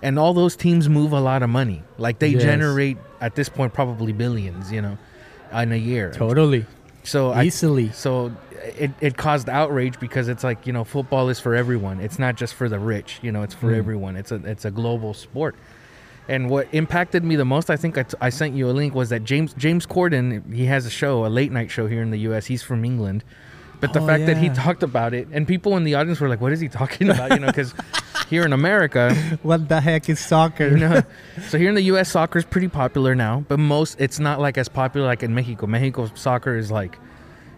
and all those teams move a lot of money. Like they Yes. generate at this point probably billions, you know, in a year. Totally. So I, Easily. so it, it caused outrage because it's like you know football is for everyone. It's not just for the rich. You know, it's for Mm. everyone. It's a it's a global sport. And what impacted me the most, I think I, t- I sent you a link, was that James James Corden. He has a show, a late night show here in the U.S. He's from England, but the Oh, fact that he talked about it, and people in the audience were like, "What is he talking about?" You know, because here in America, What the heck is soccer? you know, so here in the U.S. soccer is pretty popular now, but most it's not like as popular like in Mexico. Mexico soccer is like,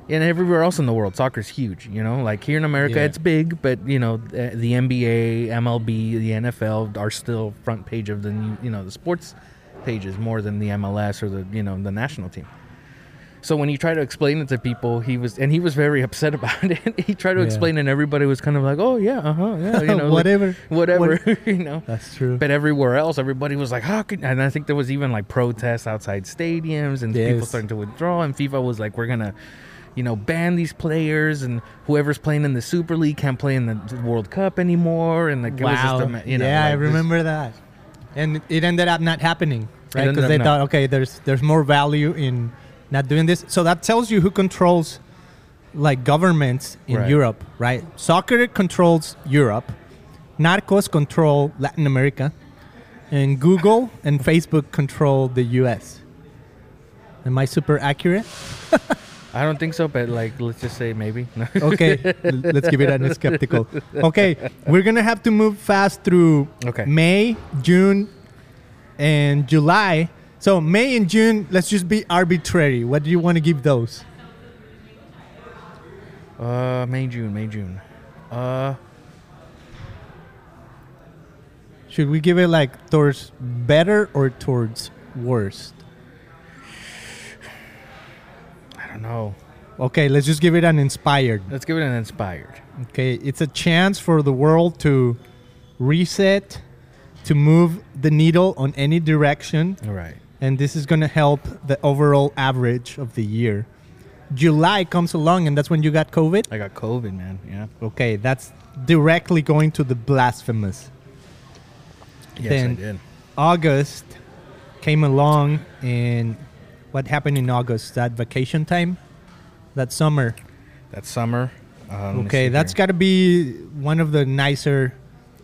and everywhere else in the world, soccer is huge. You know, like here in America, Yeah. it's big, but you know, the, the NBA, MLB, the NFL are still front page of the new- you know the sports pages more than the MLS or the you know the national team. So when he tried to explain it to people, he was and he was very upset about it. he tried to Yeah. explain, and everybody was kind of like, "Oh yeah, uh huh, yeah, you know, like, Whatever. whatever," you know. That's true. But everywhere else, everybody was like, "How could?" And I think there was even like protests outside stadiums and people starting to withdraw. And FIFA was like, "We're gonna, you know, ban these players, and whoever's playing in the Super League can't play in the World Cup anymore." And like, it was just wow. a, you know, yeah, I like, this- remember that. And it ended up not happening, right? Because they not. thought, okay, there's there's more value in not doing this. So that tells you who controls like governments in Right. Europe, right? Soccer controls Europe. Narcos control Latin America. And Google and Facebook control the US. Am I super accurate? I don't think so, but like, let's just say maybe. Okay, let's give it an skeptical. Okay, we're gonna have to move fast through Okay. May, June, and July. So May and June, let's just be arbitrary. What do you want to give those? uh, May, June, May, June. Uh, Should we give it like towards better or towards worst? I don't know. Okay, let's just give it an inspired. Let's give it an inspired. Okay, it's a chance for the world to reset, to move the needle on any direction. All right. and this is going to help the overall average of the year. July comes along, and that's when you got COVID. I got COVID, man. Yeah. Okay, that's directly going to the blasphemous. Yes, Then- I did. August came along, and what happened in August? That vacation time, that summer. That summer. Uh, me Okay, that's got to be one of the nicer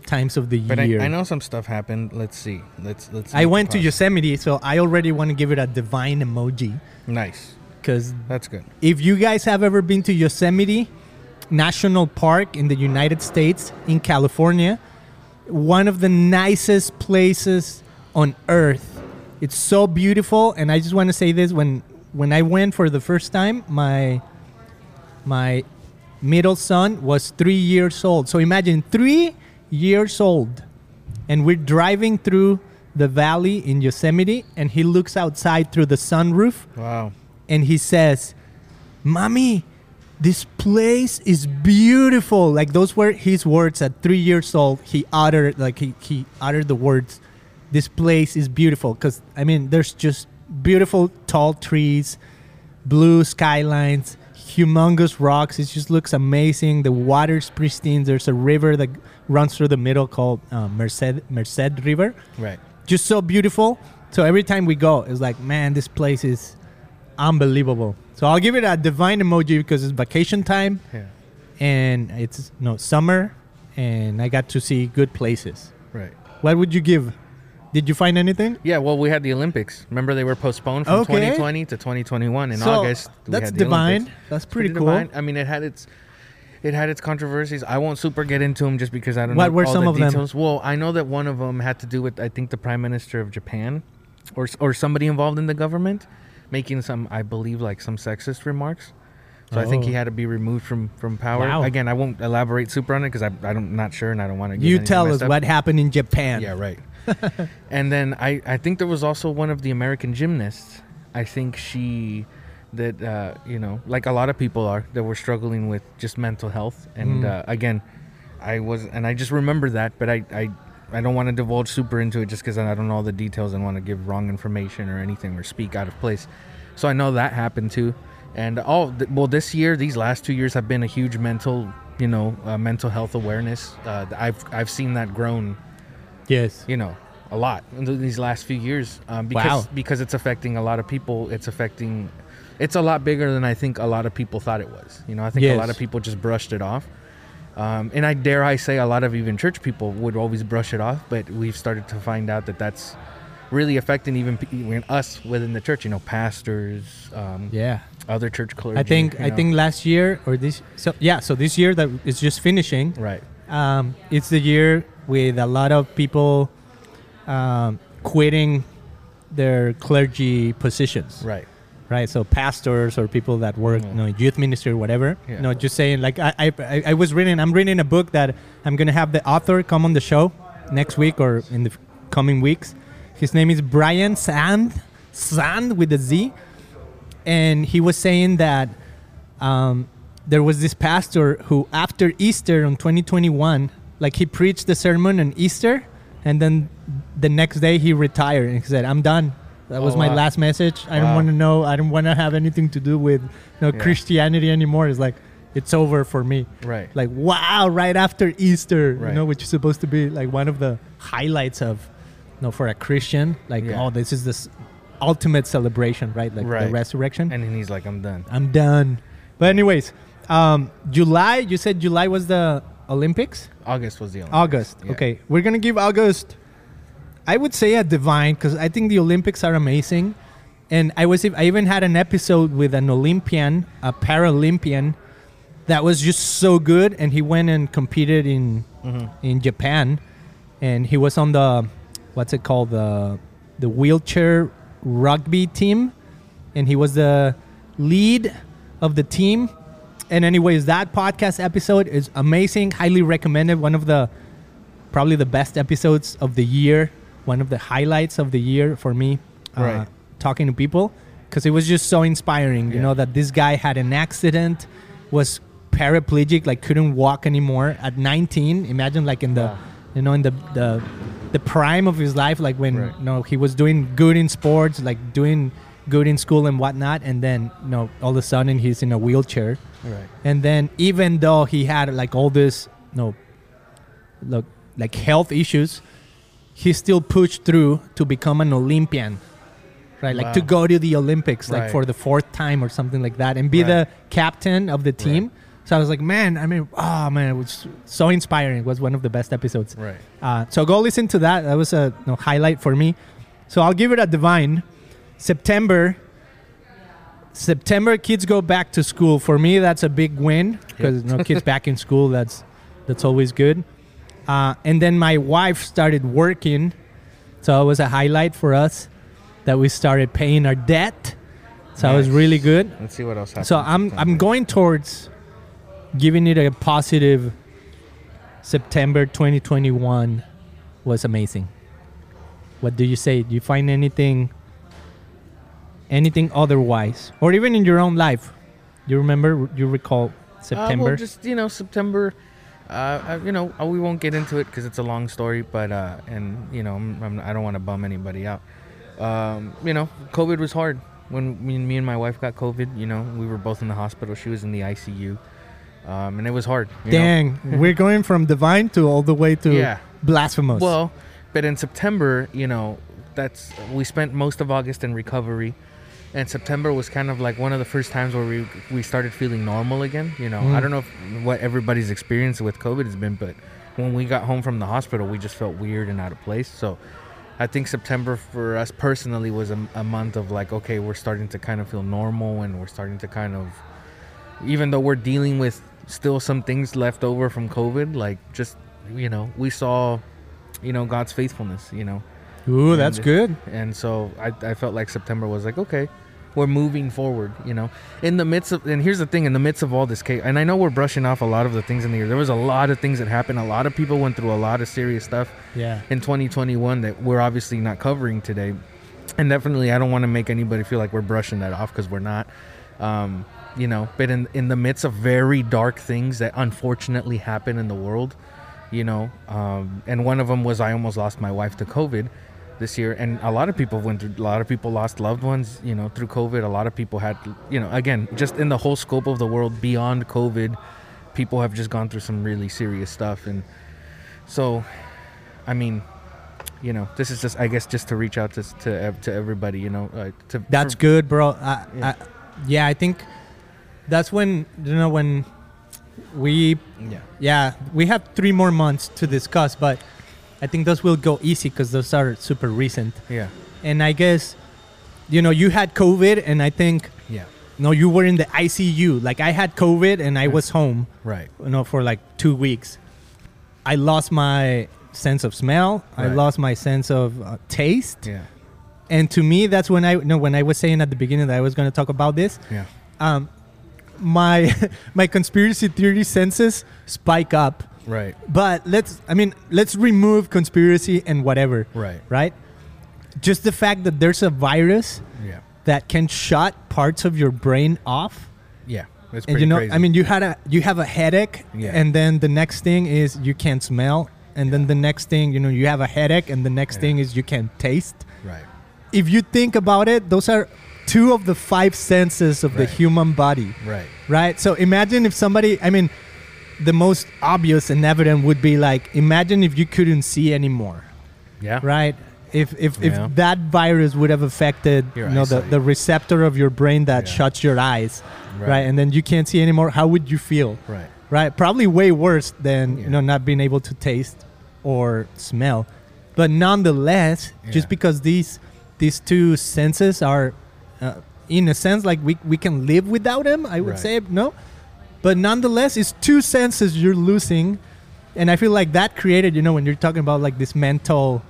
times of the But year. I, I know some stuff happened. Let's see. Let's let's. I went to. Yosemite, so I already want to give it a divine emoji Nice. because That's good. If you guys have ever been to Yosemite National Park in the United States, in California, one of the nicest places on earth. It's so beautiful, and I just want to say this: when when I went for the first time, my my middle son was three years old. So imagine three years old, and we're driving through the valley in Yosemite, and he looks outside through the sunroof Wow. and he says, Mommy, this place is beautiful. Like those were his words at three years old. He uttered like he, he uttered the words, This place is beautiful. Cause I mean there's just beautiful tall trees, blue skylines, humongous rocks. It just looks amazing. The water's pristine. There's a river that runs through the middle called uh, Merced Merced River Right. just so beautiful. So every time we go, it's like, man, this place is unbelievable. So I'll give it a divine emoji because it's vacation time Yeah. and it's no summer, and I got to see good places. Right. What would you give? Did you find anything? Yeah. Well, we had the Olympics. Remember, they were postponed from Okay. 2020 to 2021 in So, August. we that's had the divine. Olympics. That's pretty, cool. divine. I mean, it had its. It had its controversies. I won't super get into them just because I don't What know were all some the of them? Well, I know that one of them had to do with I think the prime minister of Japan, or or somebody involved in the government, making some I believe like some sexist remarks. So I think Oh. he had to be removed from from power. Wow. Again, I won't elaborate super on it because I I'm not sure and I don't want to. You tell us what happened in Japan. Yeah, right. and then I, I think there was also one of the American gymnasts. I think she, that uh, you know, like a lot of people are, that were struggling with just mental health. And Mm. uh, again, I was, and I just remember that, but I, I, I don't want to divulge super into it just because I don't know all the details and want to give wrong information or anything or speak out of place. So I know that happened too. And all th- well, this year, these last two years have been a huge mental, you know, uh, mental health awareness. Uh, I've I've seen that grown Yes. you know a lot in these last few years um, because Wow. because it's affecting a lot of people it's affecting it's a lot bigger than i think a lot of people thought it was you know i think a lot of people just brushed it off um, and i dare i say a lot of even church people would always brush it off but we've started to find out that that's really affecting even, even us within the church you know pastors um, Yeah. other church clergy I think I know. think last year or this so yeah so this year that is just finishing right um, it's the year with a lot of people um, quitting their clergy positions. Right. Right so pastors or people that work Mhm. you know youth ministry or whatever. Yeah. you know just saying like I, I I- was reading I'm reading a book that I'm gonna have the author come on the show next week or in the coming weeks. His name is Brian Zahnd Zahnd with a Z. And he was saying that um, there was this pastor who after Easter on 2021 like he preached the sermon on Easter and then the next day he retired and he said I'm done that was Oh, my wow. last message I don't want to know I don't want to have anything to do with you know, Yeah. Christianity anymore it's like it's over for me right like wow right after Easter you Right. know which is supposed to be like one of the highlights of you know for a Christian like Yeah. oh this is this ultimate celebration right like the resurrection and then he's like i'm done I'm done. But anyways, um, July. You said July was the Olympics. august was the only August. Yeah. Okay, we're gonna give August. I would say a divine because I think the Olympics are amazing, and I was I even had an episode with an Olympian, a Paralympian, that was just so good, and he went and competed in Mhm. in Japan, and he was on the what's it called the the wheelchair rugby team, and he was the lead of the team. And anyways, that podcast episode is amazing, highly recommended. One of the probably the best episodes of the year, one of the highlights of the year for me. uh, Right. talking to people because it was just so inspiring. You Yeah. know that this guy had an accident, was paraplegic, like couldn't walk anymore at 19. Imagine like in the, Wow. you know, in the the the prime of his life, like when Right. you know he was doing good in sports, like doing good in school and whatnot, and then you know all of a sudden he's in a wheelchair. Right And then even though he had like all this, no, look, like health issues, he still pushed through to become an Olympian, right? Like to go to the Olympics, like Right. for the fourth time or something like that, and be Right. the captain of the team. Right. So I was like, man, I mean, oh man, it was so inspiring. It was one of the best episodes. right Uh, so go listen to that. That was a you know, highlight for me. So I'll give it a divine. September. September kids go back to school. For me, that's a big win because no kids back in school. That's that's always good. Uh, and then my wife started working, so it was a highlight for us that we started paying our debt. So it was really good. let's see what else happens So I'm I'm going towards giving it a positive. September 2021 was amazing. What do you say? Do you find anything anything otherwise or even in your own life? You remember you recall Uh, September? well, just you know, September. Uh, uh, you know, uh, we won't get into it because it's a long story. But uh, and you know, I'm, I'm, I don't want to bum anybody out. Um, you know, COVID was hard when me, me and my wife got COVID. You know, we were both in the hospital. She was in the ICU, um, and it was hard. you know. Dang, we're going from divine to all the way to Yeah. blasphemous. Well, but in September, you know, that's we spent most of August in recovery, and September was kind of like one of the first times where we we started feeling normal again. You know, Mm. I don't know if, what everybody's experience with COVID has been, but when we got home from the hospital, we just felt weird and out of place. So. I think September for us personally was a, a month of like, okay, we're starting to kind of feel normal and we're starting to kind of, even though we're dealing with still some things left over from COVID, like just, you know, we saw you know God's faithfulness. You know, Ooh, that's and- good. and so I, I felt like September was like okay, we're moving forward. You know, in the midst of and here's the thing, in the midst of all this chaos, and I know we're brushing off a lot of the things in the year. There was a lot of things that happened. A lot of people went through a lot of serious stuff Yeah. in 2021 that we're obviously not covering today. And definitely, I don't want to make anybody feel like we're brushing that off because we're not. Um, you know, but in in the midst of very dark things that unfortunately happen in the world, you know, um, and one of them was I almost lost my wife to COVID this year, and a lot of people went through. A lot of people lost loved ones, you know, through COVID. A lot of people had, you know, again, just in the whole scope of the world beyond COVID, people have just gone through some really serious stuff, and so, I mean, you know, this is just I guess just to reach out to to to everybody, you know, uh, to That's for- good, bro. I, Yeah. I, yeah, I think that's when you know when we Yeah. yeah we have three more months to discuss, but I think those will go easy because those are super recent. Yeah. And I guess you know you had COVID, and I think Yeah. no, you were in the ICU. Like I had COVID, and I was home, Right. you know, for like two weeks. I lost my sense of smell. Right. I lost my sense of uh, taste Yeah. and to me that's when i no when i was saying at the beginning that i was going to talk about this Yeah. um my my conspiracy theory senses spike up Right. but let's i mean let's remove conspiracy and whatever Right. right just the fact that there's a virus Yeah. that can shut parts of your brain off Yeah. That's and you know crazy. i mean you had a you have a headache Yeah. and then the next thing is you can't smell and then the next thing you know you have a headache and the next Yeah. thing is you can't taste right. if you think about it, those are two of the five senses of the human body, Right. right? So imagine if somebody, I mean, the most obvious and evident would be like, imagine if you couldn't see anymore, Yeah. right? If if, Yeah. if that virus would have affected Your you know the, the receptor of your brain that Yeah. shuts your eyes, right. Right. And then you can't see anymore, how would you feel? Right. Right? Probably way worse than Yeah. you know not being able to taste or smell. But nonetheless, just because these these two senses are uh, in a sense like we, we can live without them, I would Right. say no. But nonetheless, it's two senses you're losing. And I feel like that created, you know, when you're talking about like this mental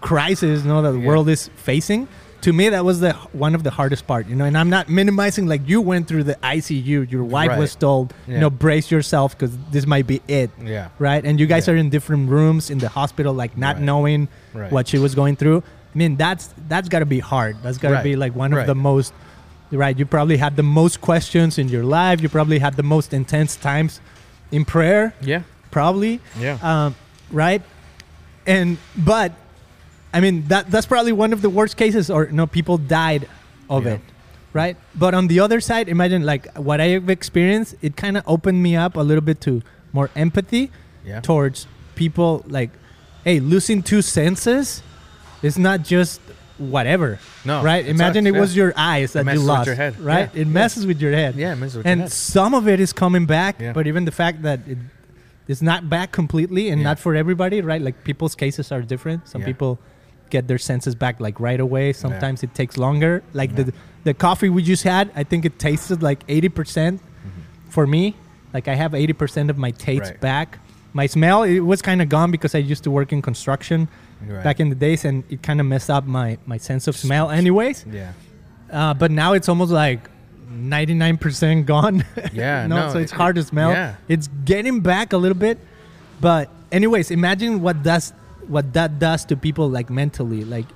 crisis, you know, that the Yeah. world is facing. To me, that was the one of the hardest part, you know. And I'm not minimizing like you went through the ICU. Your wife Right. was told, you know, brace yourself because this might be it, Yeah. right? And you guys Yeah. are in different rooms in the hospital, like not Right. knowing Right. what she was going through. I mean, that's that's got to be hard. That's got to be like one of the most, right? You probably had the most questions in your life. You probably had the most intense times in prayer, Yeah. probably Yeah. um, right? And but I mean that that's probably one of the worst cases, or no, people died of Yeah. it, right? But on the other side, imagine like what I've experienced. It kind of opened me up a little bit to more empathy yeah. towards people. Like, hey, losing two senses is not just whatever, No. right? Imagine it was your eyes that you lost, your head. right? Yeah. It messes with your head Yeah. it messes with and your head. And some of it is coming back Yeah. but even the fact that it is not back completely and Yeah. not for everybody right like people's cases are different some Yeah. people get their senses back like right away sometimes it takes longer like Yeah. the the coffee we just had i think it tasted like 80% for me like i have 80% of my taste Mm-hmm. Right. back my smell it was kind of gone because i used to work in construction Right. back in the days and it kind of messed up my my sense of smell anyways Yeah. uh, but now it's almost like 99% gone. Yeah, no, no, so it's it- hard to smell. yeah. It's getting back a little bit. But anyways, imagine what does what that does to people like mentally. Like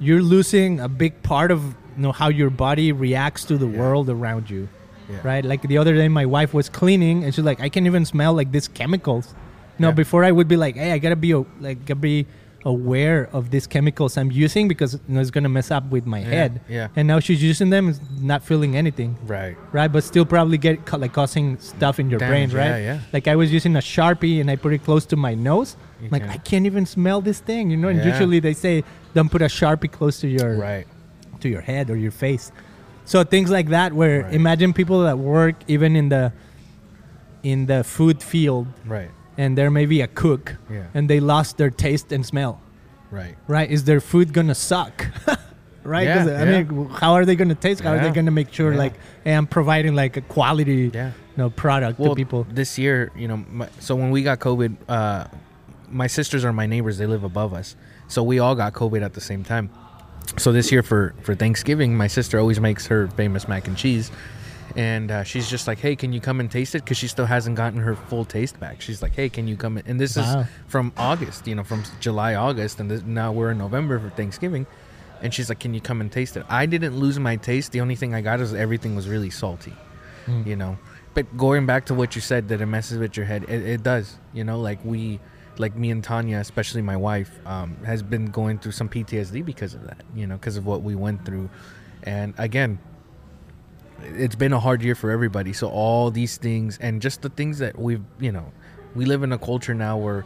you're losing a big part of you know how your body reacts to the Yeah. world around you. Yeah. Right? Like the other day my wife was cleaning and she's like, I can't even smell like these chemicals. No, before I would be like, hey, I gotta be like gotta be aware of these chemicals I'm using because you know, it's gonna mess up with my Yeah, head. yeah. And now she's using them, not feeling anything, Right. right? But still probably get ca- like causing stuff in your Damage, brain, right? yeah, yeah. Like I was using a sharpie and I put it close to my nose. You like can- I can't even smell this thing, you know. And Yeah. usually they say don't put a sharpie close to your Right. to your head or your face. So things like that, where Right. imagine people that work even in the in the food field, Right. And there may be a cook, Yeah. and they lost their taste and smell. Right. Right? Is their food gonna suck? right? Yeah, I yeah. mean, how are they gonna taste? How are they gonna make sure Yeah. like, hey, I'm providing like a quality, Yeah. you know, product Well, to people? this year, you know, my, so when we got COVID, uh, my sisters are my neighbors. They live above us, so we all got COVID at the same time. So this year for for Thanksgiving, my sister always makes her famous mac and cheese, and uh, she's just like, "Hey, can you come and taste it?" Because she still hasn't gotten her full taste back. She's like, "Hey, can you come?" And this Wow. is from August, you know, from July, August, and this, now we're in November for Thanksgiving. And she's like, "Can you come and taste it?" I didn't lose my taste. The only thing I got is everything was really salty you know but going back to what you said that it messes with your head it, it does you know like we like me and tanya especially my wife um, has been going through some ptsd because of that you know because of what we went through and again it's been a hard year for everybody so all these things and just the things that we've you know we live in a culture now where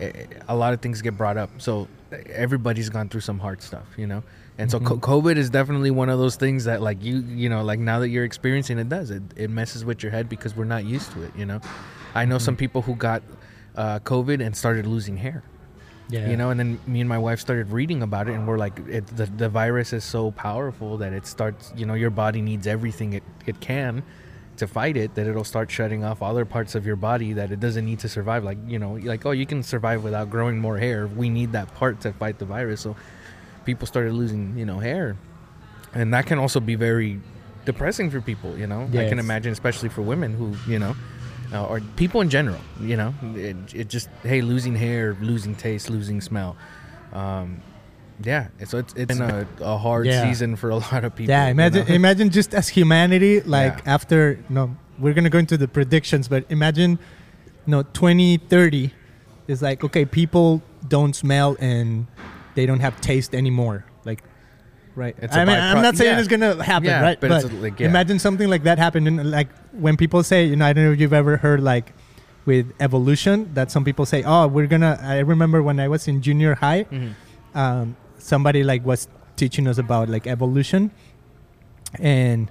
eh, a lot of things get brought up. So everybody's gone through some hard stuff, you know. And so co- COVID is definitely one of those things that like you you know like now that you're experiencing it does it it messes with your head because we're not used to it, you know. I know some people who got uh, COVID and started losing hair Yeah. you know and then me and my wife started reading about it and we're like it, the, the virus is so powerful that it starts you know your body needs everything it, it can to fight it that it'll start shutting off other parts of your body that it doesn't need to survive. Like you know like oh you can survive without growing more hair. We need that part to fight the virus. So people started losing you know hair. And that can also be very depressing for people you know? I can imagine especially for women who you know uh, or people in general you know it, it just hey losing hair losing taste losing smell um yeah so it's it's been a, a hard Yeah. season for a lot of people Yeah, you imagine know? imagine just as humanity, like Yeah. after no, we're gonna go into the predictions, but imagine, no, twenty thirty is like okay, people don't smell and they don't have taste anymore. Right. It's I a mean, I'm not saying yeah. it's gonna happen, Yeah, right? but it's a- like, yeah. imagine something like that happened, and like when people say, you know, I don't know if you've ever heard like with evolution that some people say, oh, we're gonna. I remember when I was in junior high, Mhm. um, somebody like was teaching us about like evolution and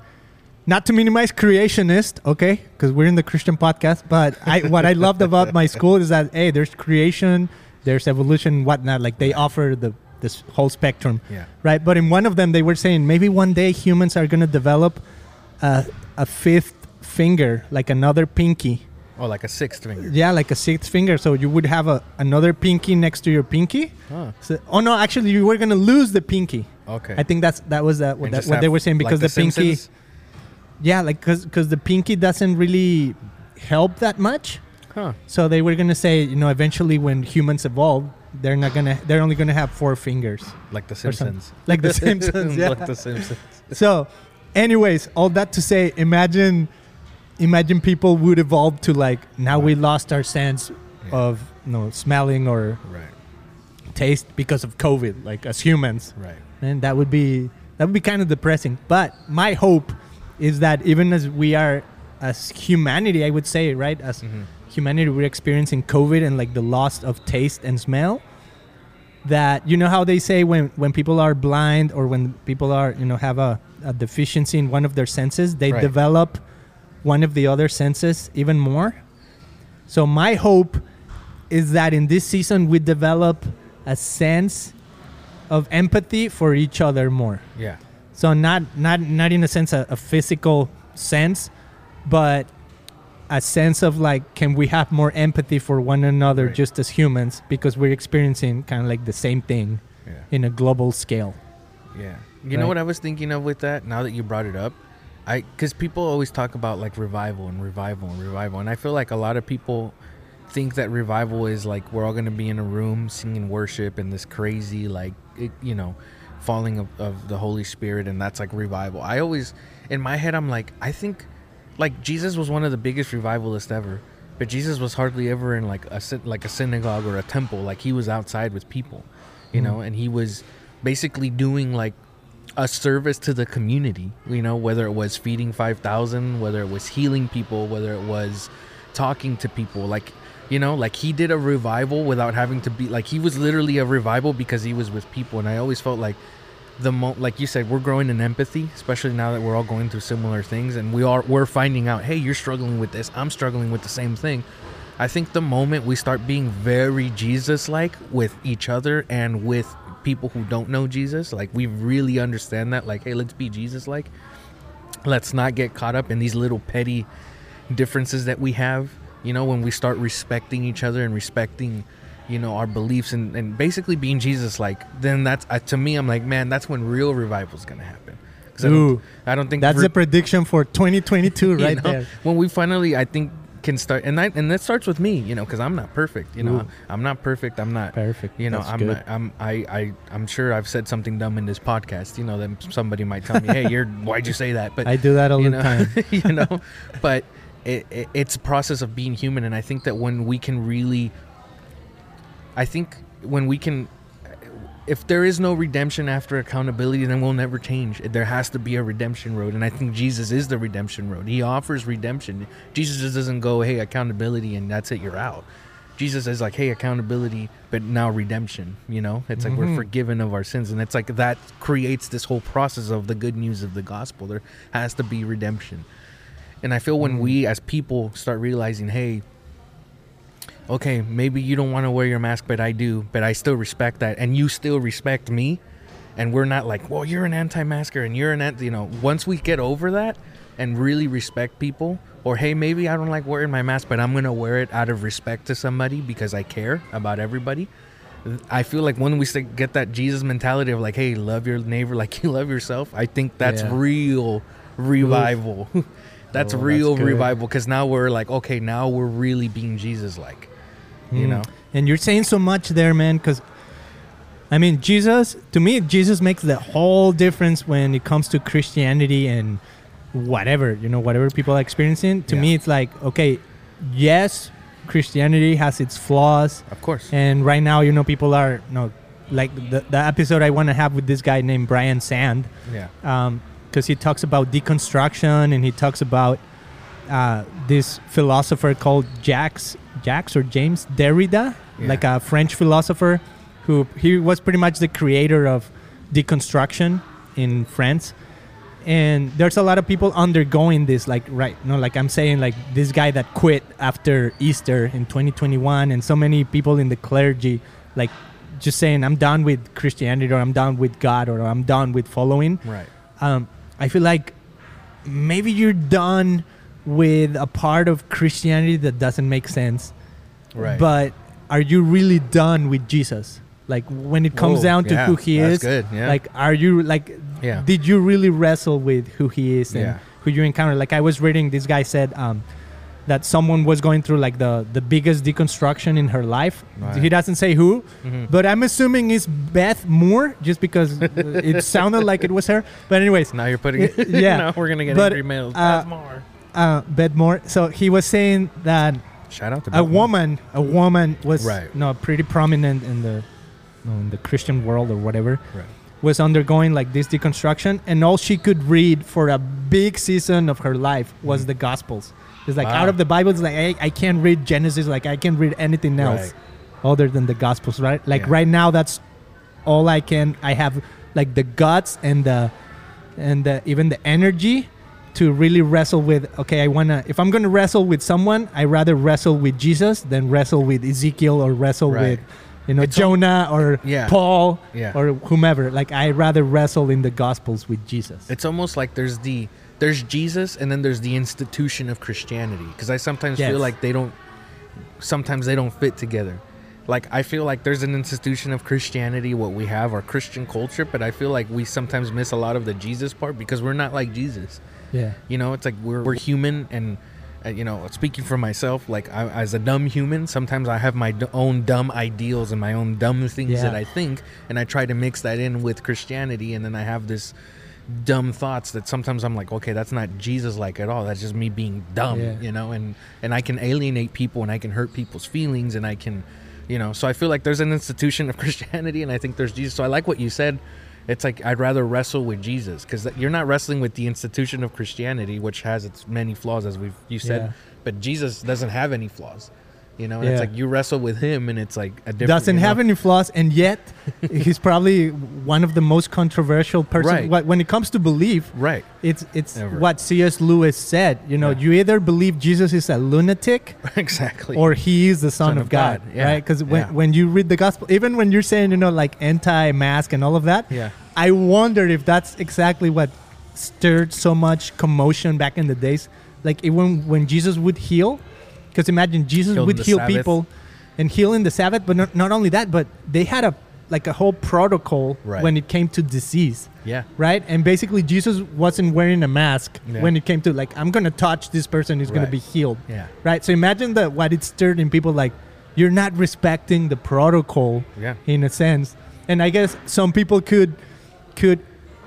not to minimize creationist okay because we're in the christian podcast but i what i loved about my school is that hey there's creation there's evolution whatnot like they offer the this whole spectrum yeah. right? But in one of them they were saying maybe one day humans are going to develop a, a fifth finger like another pinky. Oh like a sixth finger. Yeah like a sixth finger. So you would have a another pinky next to your pinky. Huh. so, oh no, actually, you were gonna lose the pinky. okay. I think that's that was that what, that, what they were saying like because the, pinky, yeah, like because because the pinky doesn't really help that much. huh. So they were gonna say, you know, eventually when humans evolve, they're not gonna, they're only gonna have four fingers, like the simpsons like the Simpsons. Yeah. like the simpsons So, anyways, all that to say, imagine, imagine people would evolve to like now we lost our sense Yeah. of you know smelling or right taste because of COVID, like as humans. right and that would be that would be kind of depressing but my hope is that even as we are as humanity i would say right as Mhm. Humanity we're experiencing covid and like the loss of taste and smell that you know how they say when when people are blind or when people are you know have a, a deficiency in one of their senses they Right. develop one of the other senses even more? So my hope is that in this season we develop a sense of empathy for each other more. Yeah. So not not not in a sense a, a physical sense but a sense of like can we have more empathy for one another Right. just as humans because we're experiencing kind of like the same thing yeah in a global scale Yeah. You know what I was thinking of with that? Now that you brought it up, I because people always talk about like revival and revival and revival, and I feel like a lot of people think that revival is like we're all gonna be in a room singing worship and this crazy like it, you know falling of, of the Holy Spirit, and that's like revival. I always in my head I'm like I think like Jesus was one of the biggest revivalists ever. But Jesus was hardly ever in like a like a synagogue or a temple. Like he was outside with people, you know, mm. and he was basically doing like a service to the community you know whether it was feeding 5000 whether it was healing people whether it was talking to people like you know like he did a revival without having to be like he was literally a revival because he was with people and i always felt like the mo like you said we're growing in empathy especially now that we're all going through similar things and we are we're finding out hey you're struggling with this i'm struggling with the same thing. I think the moment we start being very jesus like with each other and with people who don't know jesus like we really understand that like hey let's be jesus like let's not get caught up in these little petty differences that we have you know when we start respecting each other and respecting you know our beliefs and, and basically being jesus like then that's uh, to me i'm like man that's when real revival is gonna happen. 'Cause I don't, Ooh. I don't think that's the prediction for 2022 you right know, there. When we finally i think can start and I, and that starts with me you know because i'm not perfect you know? Ooh. i'm not perfect i'm not perfect. you know That's i'm good. i'm I, I i'm sure i've said something dumb in this podcast you know then somebody might tell me hey you're why'd you say that? But i do that all the time. you know, but it, it, it's a process of being human, and I think that when we can really, I think when we can, if there is no redemption after accountability, then we'll never change. There has to be a redemption road, and I think Jesus is the redemption road. He offers redemption. Jesus just doesn't go, "Hey, accountability," and that's it. You're out. Jesus is like, hey, accountability, but now redemption. You know, it's like we're Mhm. forgiven of our sins, and it's like that creates this whole process of the good news of the gospel. There has to be redemption, and I feel when Mm. we as people start realizing, hey, okay, maybe you don't want to wear your mask, but I do, but I still respect that, and you still respect me, and we're not like, well, you're an anti-masker and you're an anti, you know. Once we get over that and really respect people, or hey, maybe I don't like wearing my mask, but I'm gonna wear it out of respect to somebody because I care about everybody. I feel like when we get that Jesus mentality of like, hey, love your neighbor like you love yourself, I think that's Yeah. real revival. that's Oh, real that's revival because now we're like, okay, now we're really being Jesus like, you Mm. know? And you're saying so much there, man, because I mean, Jesus, to me, Jesus makes the whole difference when it comes to Christianity and whatever, you know, whatever people are experiencing. To Yeah. me, it's like, okay, yes, Christianity has its flaws. Of course. And right now, you know, people are, you know, like the, the episode I want to have with this guy named Brian Zahnd, yeah. because he talks about deconstruction and he talks about uh, this philosopher called Jacques, Jacques or James Derrida, Yeah. like a French philosopher who he was pretty much the creator of deconstruction in France. And there's a lot of people undergoing this, like right, you know, like I'm saying, like this guy that quit after Easter in 2021, and so many people in the clergy, like just saying, I'm done with Christianity, or I'm done with God, or I'm done with following Right. um, I feel like maybe you're done with a part of Christianity that doesn't make sense. Right. But are you really done with Jesus? Like when it comes Whoa, down to yeah, who he is, yeah. like are you like Yeah. did you really wrestle with who he is and who you encounter? Like I was reading this guy said um, that someone was going through like the the biggest deconstruction in her life. Right. He doesn't say who, Mhm. but I'm assuming it's Beth Moore just because it sounded like it was her. But anyways, now you're putting it. Yeah. now we're gonna get But, angry mails. uh, That's more. Uh, Beth Moore. So he was saying that Shout out to a woman, a woman was Right. no pretty prominent in the no, in the Christian world or whatever. Right. Was undergoing like this deconstruction, and all she could read for a big season of her life was Mhm. the Gospels. It's like Wow. out of the Bible, it's like I, I can't read Genesis, like I can't read anything else Right. other than the Gospels, right? Like Yeah. right now, that's all I can. I have like the guts and the and the, even the energy to really wrestle with. Okay, I wanna. If I'm gonna wrestle with someone, I rather wrestle with Jesus than wrestle with Ezekiel or wrestle Right. with, you know, It's al- Jonah or Yeah. Paul Yeah. or whomever. Like I rather wrestle in the Gospels with Jesus. It's almost like there's the there's Jesus and then there's the institution of Christianity because I sometimes Yes. feel like they don't sometimes they don't fit together. Like I feel like there's an institution of Christianity what we have our Christian culture but I feel like we sometimes miss a lot of the Jesus part because we're not like Jesus. Yeah. You know, it's like we're we're human and uh, you know, speaking for myself, like I, as a dumb human, sometimes I have my d- own dumb ideals and my own dumb things Yeah. that I think, and I try to mix that in with Christianity, and then I have this dumb thoughts that sometimes I'm like, okay, that's not Jesus like at all. That's just me being dumb, Yeah. you know, and and I can alienate people and I can hurt people's feelings and I can, you know, so I feel like there's an institution of Christianity, and I think there's Jesus. So I like what you said. It's like I'd rather wrestle with Jesus because you're not wrestling with the institution of Christianity, which has its many flaws, as we've you said. Yeah. But Jesus doesn't have any flaws, you know. Yeah. It's like you wrestle with him, and it's like a different. doesn't you know? have any flaws, and yet he's probably one of the most controversial person. Right. When it comes to belief, right. it's it's Ever. what C.S. Lewis said. You know, Yeah. you either believe Jesus is a lunatic exactly. or he is the Son, Son of, of God, God, yeah, right? Because when, when you read the gospel, even when you're saying, you know, like anti-mask and all of that, yeah. I wonder if that's exactly what stirred so much commotion back in the days. Like even when Jesus would heal, because imagine Jesus Healed would heal Sabbath. people and heal in the Sabbath, but not, not only that, but they had a like a whole protocol Right. when it came to disease, Yeah. right? And basically, Jesus wasn't wearing a mask Yeah. when it came to like I'm gonna touch this person who's gonna be healed, Yeah. right? So imagine that what it stirred in people like you're not respecting the protocol Yeah. in a sense. And I guess some people could could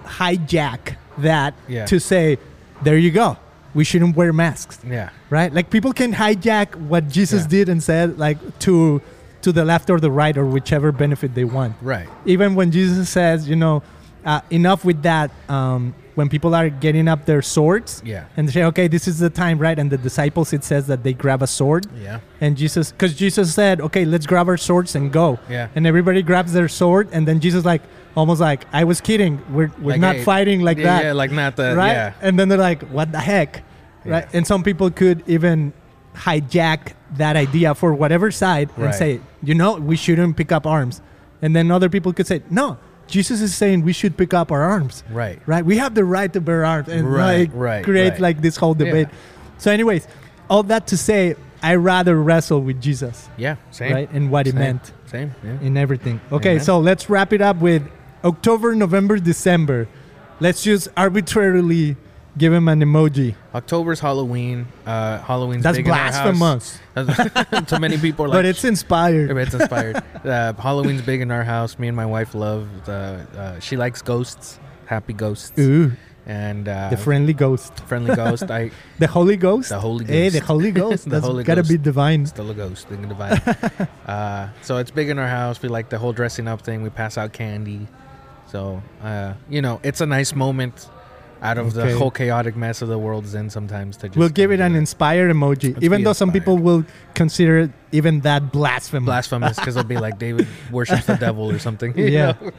hijack that Yeah. to say, there you go. We shouldn't wear masks. Yeah. Right? Like people can hijack what Jesus Yeah. did and said like to to the left or the right or whichever benefit they want. Right. Even when Jesus says, you know, uh, enough with that um, when people are getting up their swords Yeah. and they say, okay, this is the time, right? And the disciples, it says that they grab a sword. Yeah. And Jesus, because Jesus said, okay, let's grab our swords and go. Yeah. And everybody grabs their sword. And then Jesus, like, almost like, I was kidding. We're, we're Like, not hey, fighting like yeah, that. Yeah, like not the right? yeah. And then they're like, what the heck? Right? Yeah. And some people could even hijack that idea for whatever side and say, you know, we shouldn't pick up arms. And then other people could say, no, Jesus is saying we should pick up our arms. Right. Right? We have the right to bear arms and Right, like right, create right. like this whole Yeah. debate. So, anyways, all that to say, I rather wrestle with Jesus, Yeah. Same. right? And what it Same. meant Same. Yeah. in everything. Okay, Amen. so let's wrap it up with October, November, December. Let's just arbitrarily give him an emoji. October's Halloween. Uh, Halloween's That's big in our house. blasphemous, so many people are like, but it's inspired. It's inspired. uh, Halloween's big in our house. Me and my wife love. The, uh, she likes ghosts, happy ghosts, Ooh, and uh, the friendly ghost, friendly ghost. I the Holy Ghost. the Holy ghost, Hey, the Ghost. Holy Ghost. The That's Holy gotta be divine. still a ghost. Thing divine. uh, so it's big in our house. We like the whole dressing up thing. We pass out candy. So uh, you know, it's a nice moment out of Okay. the whole chaotic mess of the world's in. Sometimes to just We'll give it an inspired emoji, Let's even though some people will consider it even that blasphemous. blasphemous because it'll be like David worships the devil or something. Yeah. know?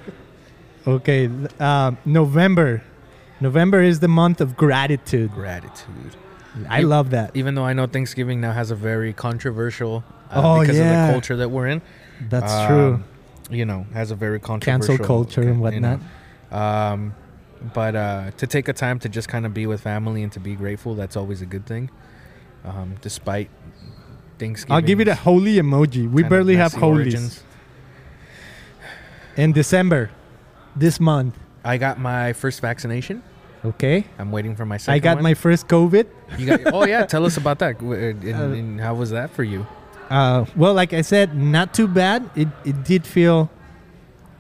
Okay, um, November. November is the month of gratitude. Gratitude. I love that. even though I know Thanksgiving now has a very controversial uh, Oh, because of the culture that we're in. That's um, true. You know, has a very controversial Cancel culture and you know. whatnot. Um, but uh, to take a time to just kind of be with family and to be grateful, that's always a good thing. Um, despite Thanksgiving. I'll give you the holy emoji. We barely have holies. In December, this month. I got my first vaccination. Okay, I'm waiting for my second I got one. my first COVID. You got, oh yeah, tell us about that. And, Uh, and how was that for you? Uh, well, like I said, not too bad. It it did feel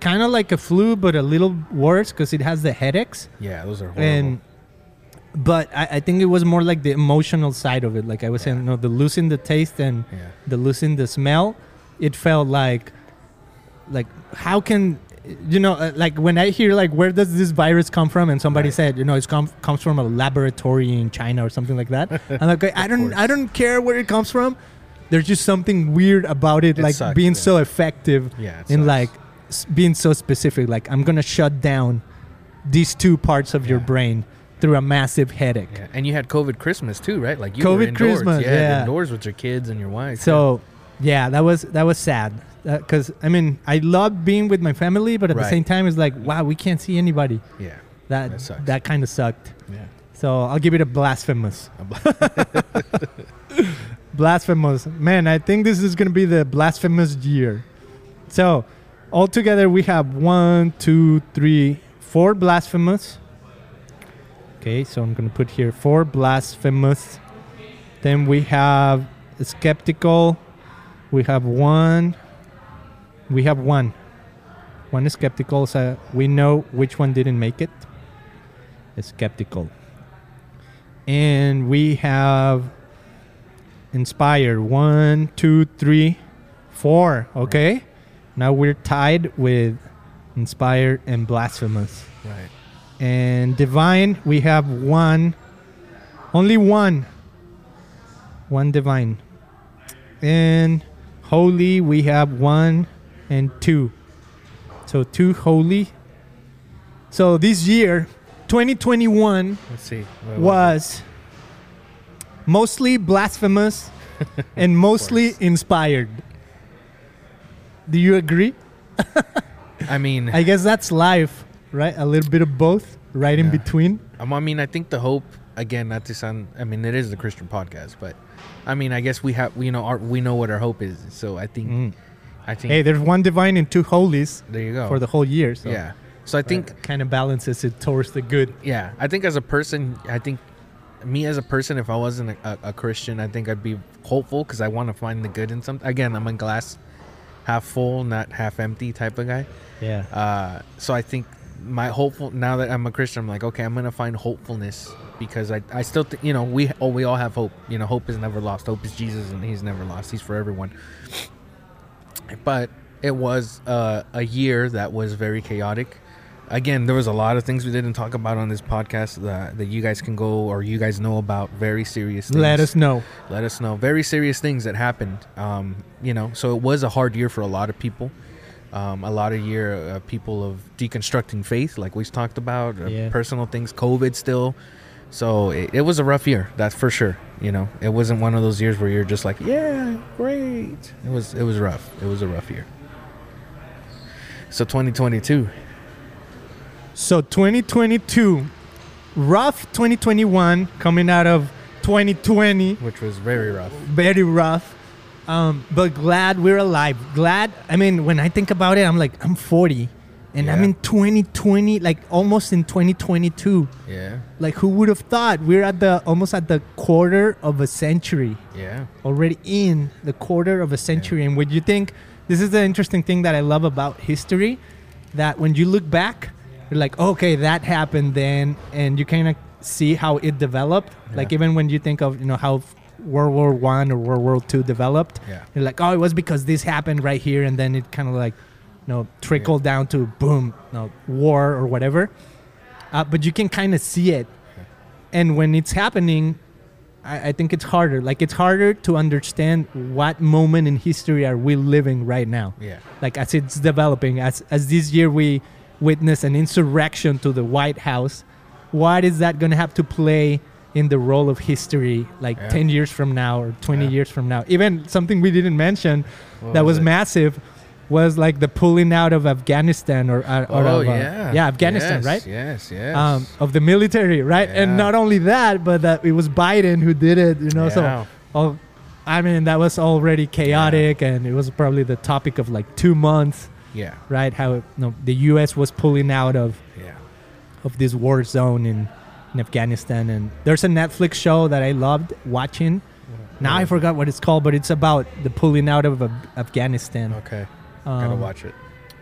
kind of like a flu, but a little worse because it has the headaches. Yeah, those are horrible. And but I, I think it was more like the emotional side of it. Like I was saying, you no, the losing the taste and yeah. the losing the smell. It felt like like how can you know uh, like when I hear like where does this virus come from and somebody Right. said you know it com- comes from a laboratory in China or something like that. I'm like I don't course. I don't care where it comes from. There's just something weird about it, It like sucks, being yeah. so effective Yeah, in sucks. like being so specific. Like I'm gonna shut down these two parts of your brain through a massive headache. Yeah, and you had COVID Christmas too, right? Like you were COVID indoors. Christmas, yeah, yeah. indoors with your kids and your wife. So, yeah, that was that was sad uh, because I mean I love being with my family, but at the same time it's like wow we can't see anybody. yeah, yeah. That That that kind of sucked. yeah. So I'll give it a blasphemous. Blasphemous, man. I think this is gonna be the blasphemous year. So altogether we have one, two, three, four blasphemous. Okay, so I'm gonna put here four blasphemous. Then we have skeptical. We have one. We have one. One skeptical, so we know which one didn't make it. Skeptical. And we have inspired. One, two, three, four. Okay. Now we're tied with inspired and blasphemous. right. And divine, we have one. Only one. One divine. And holy, we have one and two. So two holy. So this year, 2021, Let's see. What was mostly blasphemous and mostly inspired. Do you agree? I mean, I guess that's life, right? A little bit of both, right in between. um, I mean, I think the hope again, not to sound. I mean, it is the Christian podcast, but I mean, I guess we have, we know, our, we know what our hope is. So I think, Mm. I think, Hey, there's one divine and two holies there you go. for the whole year. So yeah. So I think kind of balances it towards the good. yeah i think as a person i think me as a person if i wasn't a, a, a christian i think i'd be hopeful because i want to find the good in something again i'm a glass half full not half empty type of guy. Yeah. uh, so i think my hopeful now that i'm a christian i'm like okay i'm gonna find hopefulness because i, I still think you know we oh, we all have hope. You know hope is never lost. Hope is jesus and he's never lost. He's for everyone. But it was uh, a year that was very chaotic again, there was a lot of things we didn't talk about on this podcast that, that you guys can go or you guys know about. Very serious. Things. Let us know. let us know. Very serious things that happened. Um, you know, so it was a hard year for a lot of people. Um, a lot of year uh, people of deconstructing faith, like we've talked about, uh, Yeah. personal things, COVID still. So it, it was a rough year, that's for sure. You know, it wasn't one of those years where you're just like, yeah, great. It was it was rough. It was a rough year. So 2022, So 2022, rough 2021 coming out of 2020, which was very rough. very rough. Um, but glad we're alive. Glad. I mean, when I think about it, I'm like, I'm 40, and I'm in 2020, like almost in 2022. Yeah, Like, who would have thought we're at the almost at the quarter of a century yeah, already in the quarter of a century. And would you think this is the interesting thing that I love about history that when you look back, you're like, okay, that happened then, and you kind of see how it developed. Like even when you think of you know how World War One or World War Two developed, Yeah. you're like, oh, it was because this happened right here, and then it kind of like, you know, trickled down to boom, you know, war or whatever. Uh, but you can kind of see it, and when it's happening, I, I think it's harder. Like it's harder to understand what moment in history are we living right now. yeah, Like as it's developing, as as this year we witness an insurrection to the White House, what is that going to have to play in the role of history like Yeah. 10 years from now or 20 Yeah. years from now? Even something we didn't mention What that was was massive was like the pulling out of Afghanistan or, uh, or oh of, uh, yeah, yeah, Afghanistan, Yes, right? Yes, yes. um, of the military, right? And not only that, but that it was Biden who did it, you know. Yeah. So, oh, I mean, that was already chaotic, and it was probably the topic of like two months, yeah, right? How you know, the U.S. was pulling out of yeah. of this war zone in in Afghanistan, and there's a Netflix show that I loved watching. Now I forgot what it's called, but it's about the pulling out of Af- Afghanistan. Okay, gotta Um, watch it.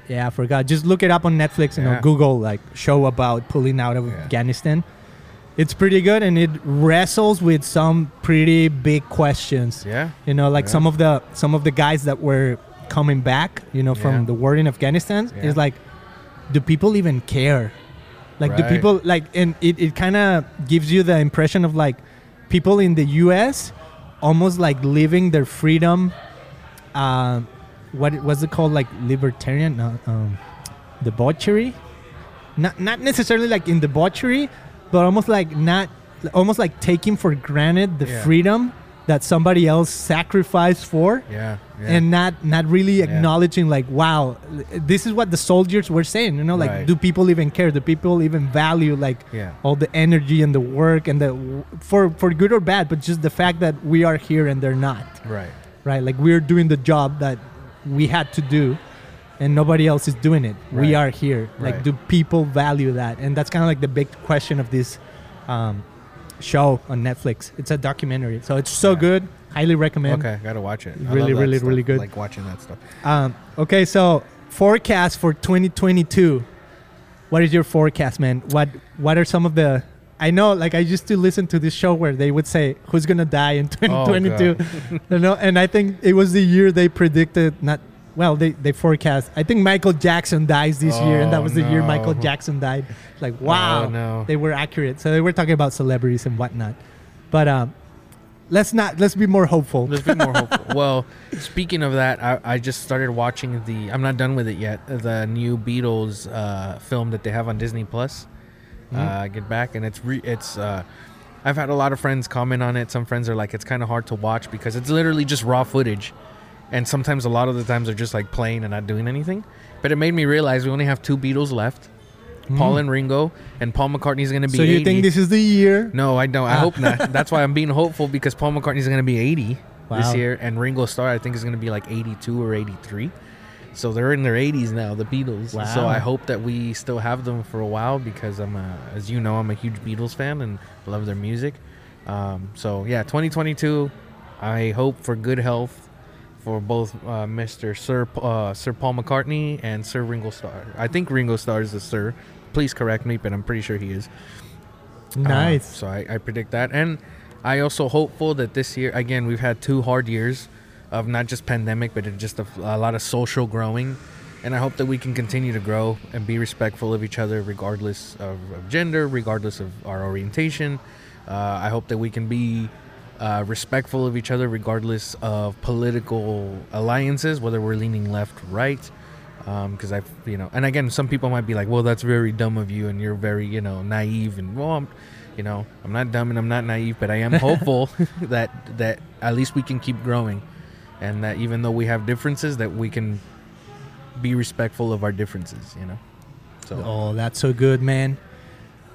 yeah, I forgot. Just look it up on Netflix and Yeah. on Google, like show about pulling out of Yeah. Afghanistan. It's pretty good and it wrestles with some pretty big questions. Yeah, You know, like Yeah. some of the some of the guys that were coming back, you know, from Yeah. the war in Afghanistan Yeah. is like, do people even care? Like, do people like? And it it kind of gives you the impression of like people in the U.S. almost like living their freedom. Um, what was it called? Like libertarian, no, um, debauchery. Not not necessarily like in debauchery, but almost like not, almost like taking for granted the Yeah. freedom that somebody else sacrificed for yeah, yeah. and not not really Yeah. acknowledging like wow this is what the soldiers were saying you know like Right. do people even care do people even value like Yeah. all the energy and the work and the for for good or bad but just the fact that we are here and they're not right. right like we're doing the job that we had to do and nobody else is doing it we are here like Right. do people value that and that's kind of like the big question of this um, show on netflix it's a documentary so it's so Yeah. good highly recommend Okay, gotta watch it. I Really, really, stuff. really good. Like watching that stuff. Um, okay, so forecast for 2022. What is your forecast, man? What What are some of the? I know, like I used to listen to this show where they would say who's gonna die in 2022, you know, and I think it was the year they predicted not. Well, they, they forecast. I think Michael Jackson dies this year, and that Oh, was the year. Michael Jackson died. Like, wow, Oh, no. they were accurate. So they were talking about celebrities and whatnot. But um, let's not. Let's be more hopeful. Let's be more hopeful. Well, speaking of that, I, I just started watching the. I'm not done with it yet. The new Beatles uh, film that they have on Disney Plus. Uh, get back, and it's re- it's. Uh, I've had a lot of friends comment on it. Some friends are like, it's kind of hard to watch because it's literally just raw footage, and sometimes a lot of the times they're just like playing and not doing anything. But it made me realize we only have two Beatles left, Paul and Ringo, and Paul McCartney's gonna be. so you 80. think this is the year? No, I don't. I Ah. hope not. That's why I'm being hopeful because Paul McCartney's going to be 80 this year, and Ringo Starr I think is going to be like 82 or 83. So they're in their 80s now, the Beatles. Wow. So I hope that we still have them for a while because I'm, a, as you know, I'm a huge Beatles fan and love their music. Um, so yeah, 2022. I hope for good health for both uh, Mr. Sir uh, Sir Paul McCartney and Sir Ringo Starr. I think Ringo Starr is the Sir. Please correct me, but I'm pretty sure he is. Uh, Nice. so I, I predict that, and I also hopeful that this year again we've had two hard years of not just pandemic, but just a, a lot of social growing, and I hope that we can continue to grow and be respectful of each other, regardless of, of gender, regardless of our orientation. Uh, I hope that we can be uh, respectful of each other, regardless of political alliances, whether we're leaning left, right. Because I've, you know, and again, some people might be like, "Well, that's very dumb of you, and you're very, you know, naive." And well, I'm, you know, I'm not dumb and I'm not naive, but I am hopeful that that at least we can keep growing, and that even though we have differences, that we can be respectful of our differences. You know. So Oh, that's so good, man.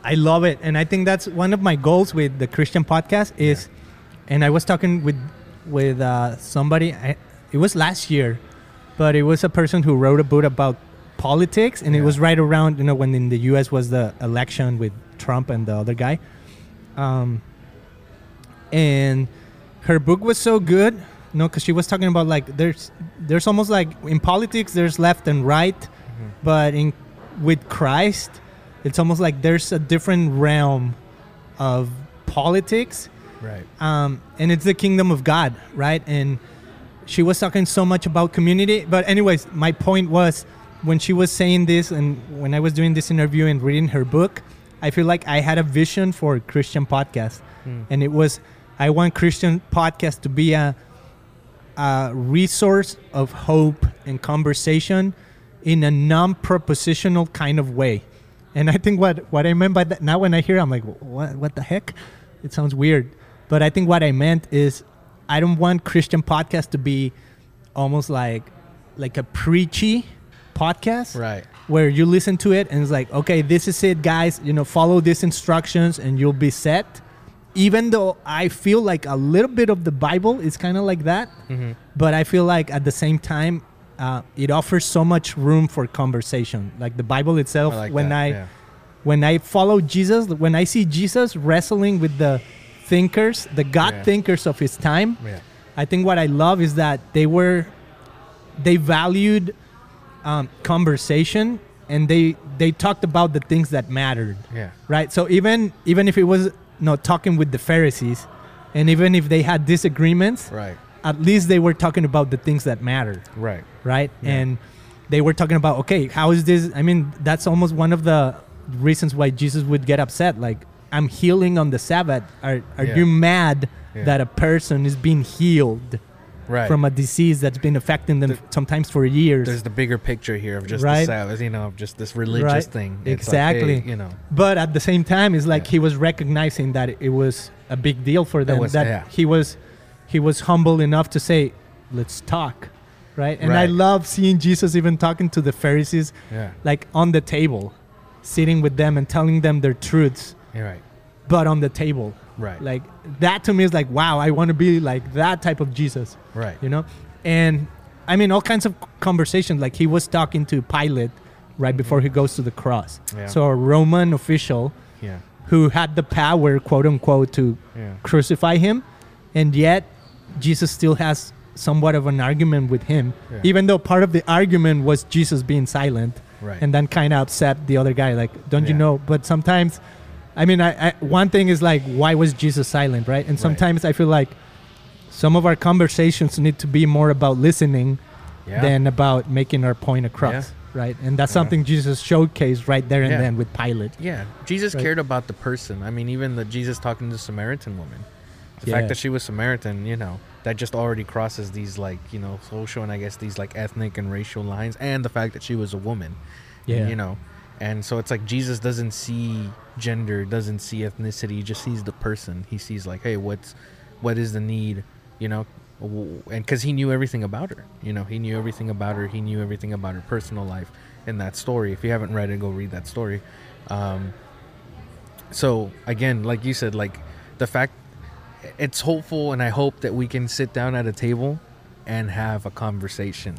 I love it, and I think that's one of my goals with the Christian podcast is, and I was talking with with uh, somebody. I, it was last year, but it was a person who wrote a book about politics, and it was right around you know when in the U.S. was the election with Trump and the other guy, um, and her book was so good. You know, because she was talking about like there's there's almost like in politics there's left and right, but in with Christ, it's almost like there's a different realm of politics, right. um, and it's the kingdom of God, right? And she was talking so much about community, but anyways, my point was when she was saying this, and when I was doing this interview and reading her book, I feel like I had a vision for Christian podcast, Hmm. and it was I want Christian podcast to be a a resource of hope and conversation in a non-propositional kind of way. And I think what, what I meant by that now when I hear it, I'm like, what what the heck? It sounds weird. But I think what I meant is I don't want Christian podcast to be almost like like a preachy podcast Right. where you listen to it and it's like, okay, this is it, guys. You know, follow these instructions and you'll be set. Even though I feel like a little bit of the Bible is kind of like that, Mm-hmm. but I feel like at the same time, uh, it offers so much room for conversation. Like the Bible itself, I like when that, I yeah. when I follow Jesus, when I see Jesus wrestling with the thinkers, the God Yeah. thinkers of his time, Yeah. I think what I love is that they were they valued um, conversation and they they talked about the things that mattered Yeah. right so even even if it was you know, talking with the pharisees and even if they had disagreements Right. at least they were talking about the things that mattered Right. right Yeah. and they were talking about okay how is this i mean that's almost one of the reasons why jesus would get upset like i'm healing on the sabbath are, are Yeah. you mad Yeah. that a person is being healed Right. from a disease that's been affecting them There- sometimes for years. There's the bigger picture here of just Right. the Sabbath, you know, just this religious Right. thing. It's like, Exactly. hey, you know. but at the same time, it's like Yeah. he was recognizing that it was a big deal for them. was- that he was he was humble enough to say, "Let's talk," right? And I love seeing Jesus even talking to the Pharisees, Yeah. like on the table, sitting with them and telling them their truths, You're right. But on the table. Right. Like that to me is like, wow, I want to be like that type of Jesus. right. you know and i mean all kinds of conversations like he was talking to pilate right before he goes to the cross Yeah. so a roman official Yeah. who had the power quote unquote to Yeah. crucify him and yet jesus still has somewhat of an argument with him even though part of the argument was jesus being silent Right. and then kind of upset the other guy like don't you know but sometimes i mean I, I one thing is like why was jesus silent right and Right. sometimes i feel like some of our conversations need to be more about listening yeah. than about making our point across Yeah. right and that's Yeah. something jesus showcased right there and then with pilate Yeah, Jesus Right. cared about the person. I mean, even the Jesus talking to the Samaritan woman, the fact that she was Samaritan, you know, that just already crosses these like you know social and I guess these like ethnic and racial lines, and the fact that she was a woman. Yeah. you know, and so it's like Jesus doesn't see gender, doesn't see ethnicity, he just sees the person. He sees like, hey, what's what is the need, you know, and because he knew everything about her, you know, he knew everything about her. He knew everything about her personal life in that story. If you haven't read it, go read that story. Um, so again, like you said, like the fact it's hopeful, and I hope that we can sit down at a table and have a conversation.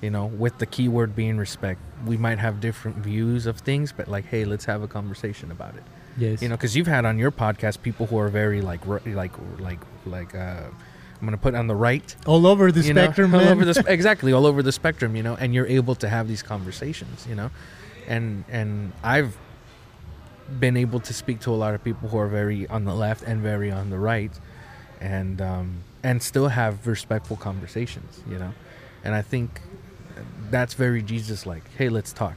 You know, with the key word being respect. We might have different views of things, but like, hey, let's have a conversation about it. Yes. You know because you've had on your podcast people who are very like r- like like like uh i'm gonna put on the right all over the know, spectrum all over the sp- exactly all over the spectrum you know and you're able to have these conversations you know? And and i've been able to speak to a lot of people who are very on the left and very on the right and um and still have respectful conversations you know? And i think that's very Jesus like. Hey, let's talk.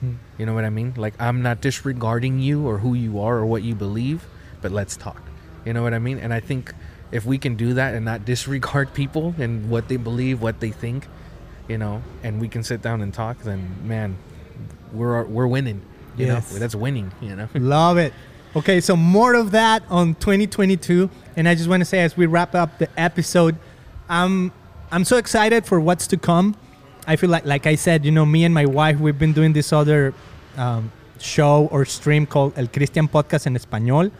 Hmm. You know what I mean? Like I'm not disregarding you or who you are or what you believe, but let's talk. You know what I mean? And I think if we can do that and not disregard people and what they believe, what they think, you know, and we can sit down and talk, then man, we're we're winning. You Yes. know, that's winning. You know. Love it. Okay, so more of that on 2022, and I just want to say as we wrap up the episode, I'm I'm so excited for what's to come. I feel like, like I said, you know, me and my wife, we've been doing this other um, show or stream called El Cristian Podcast en Español,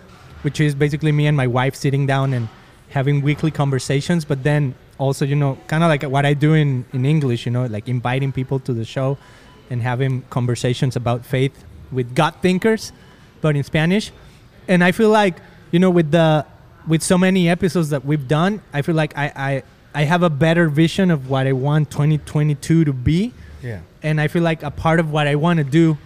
which is basically me and my wife sitting down and having weekly conversations, but then also, you know, kind of like what I do in, in English, you know, like inviting people to the show and having conversations about faith with God thinkers, but in Spanish. And I feel like, you know, with the with so many episodes that we've done, I feel like I I, I have a better vision of what I want 2022 to be. Yeah. And I feel like a part of what I want to do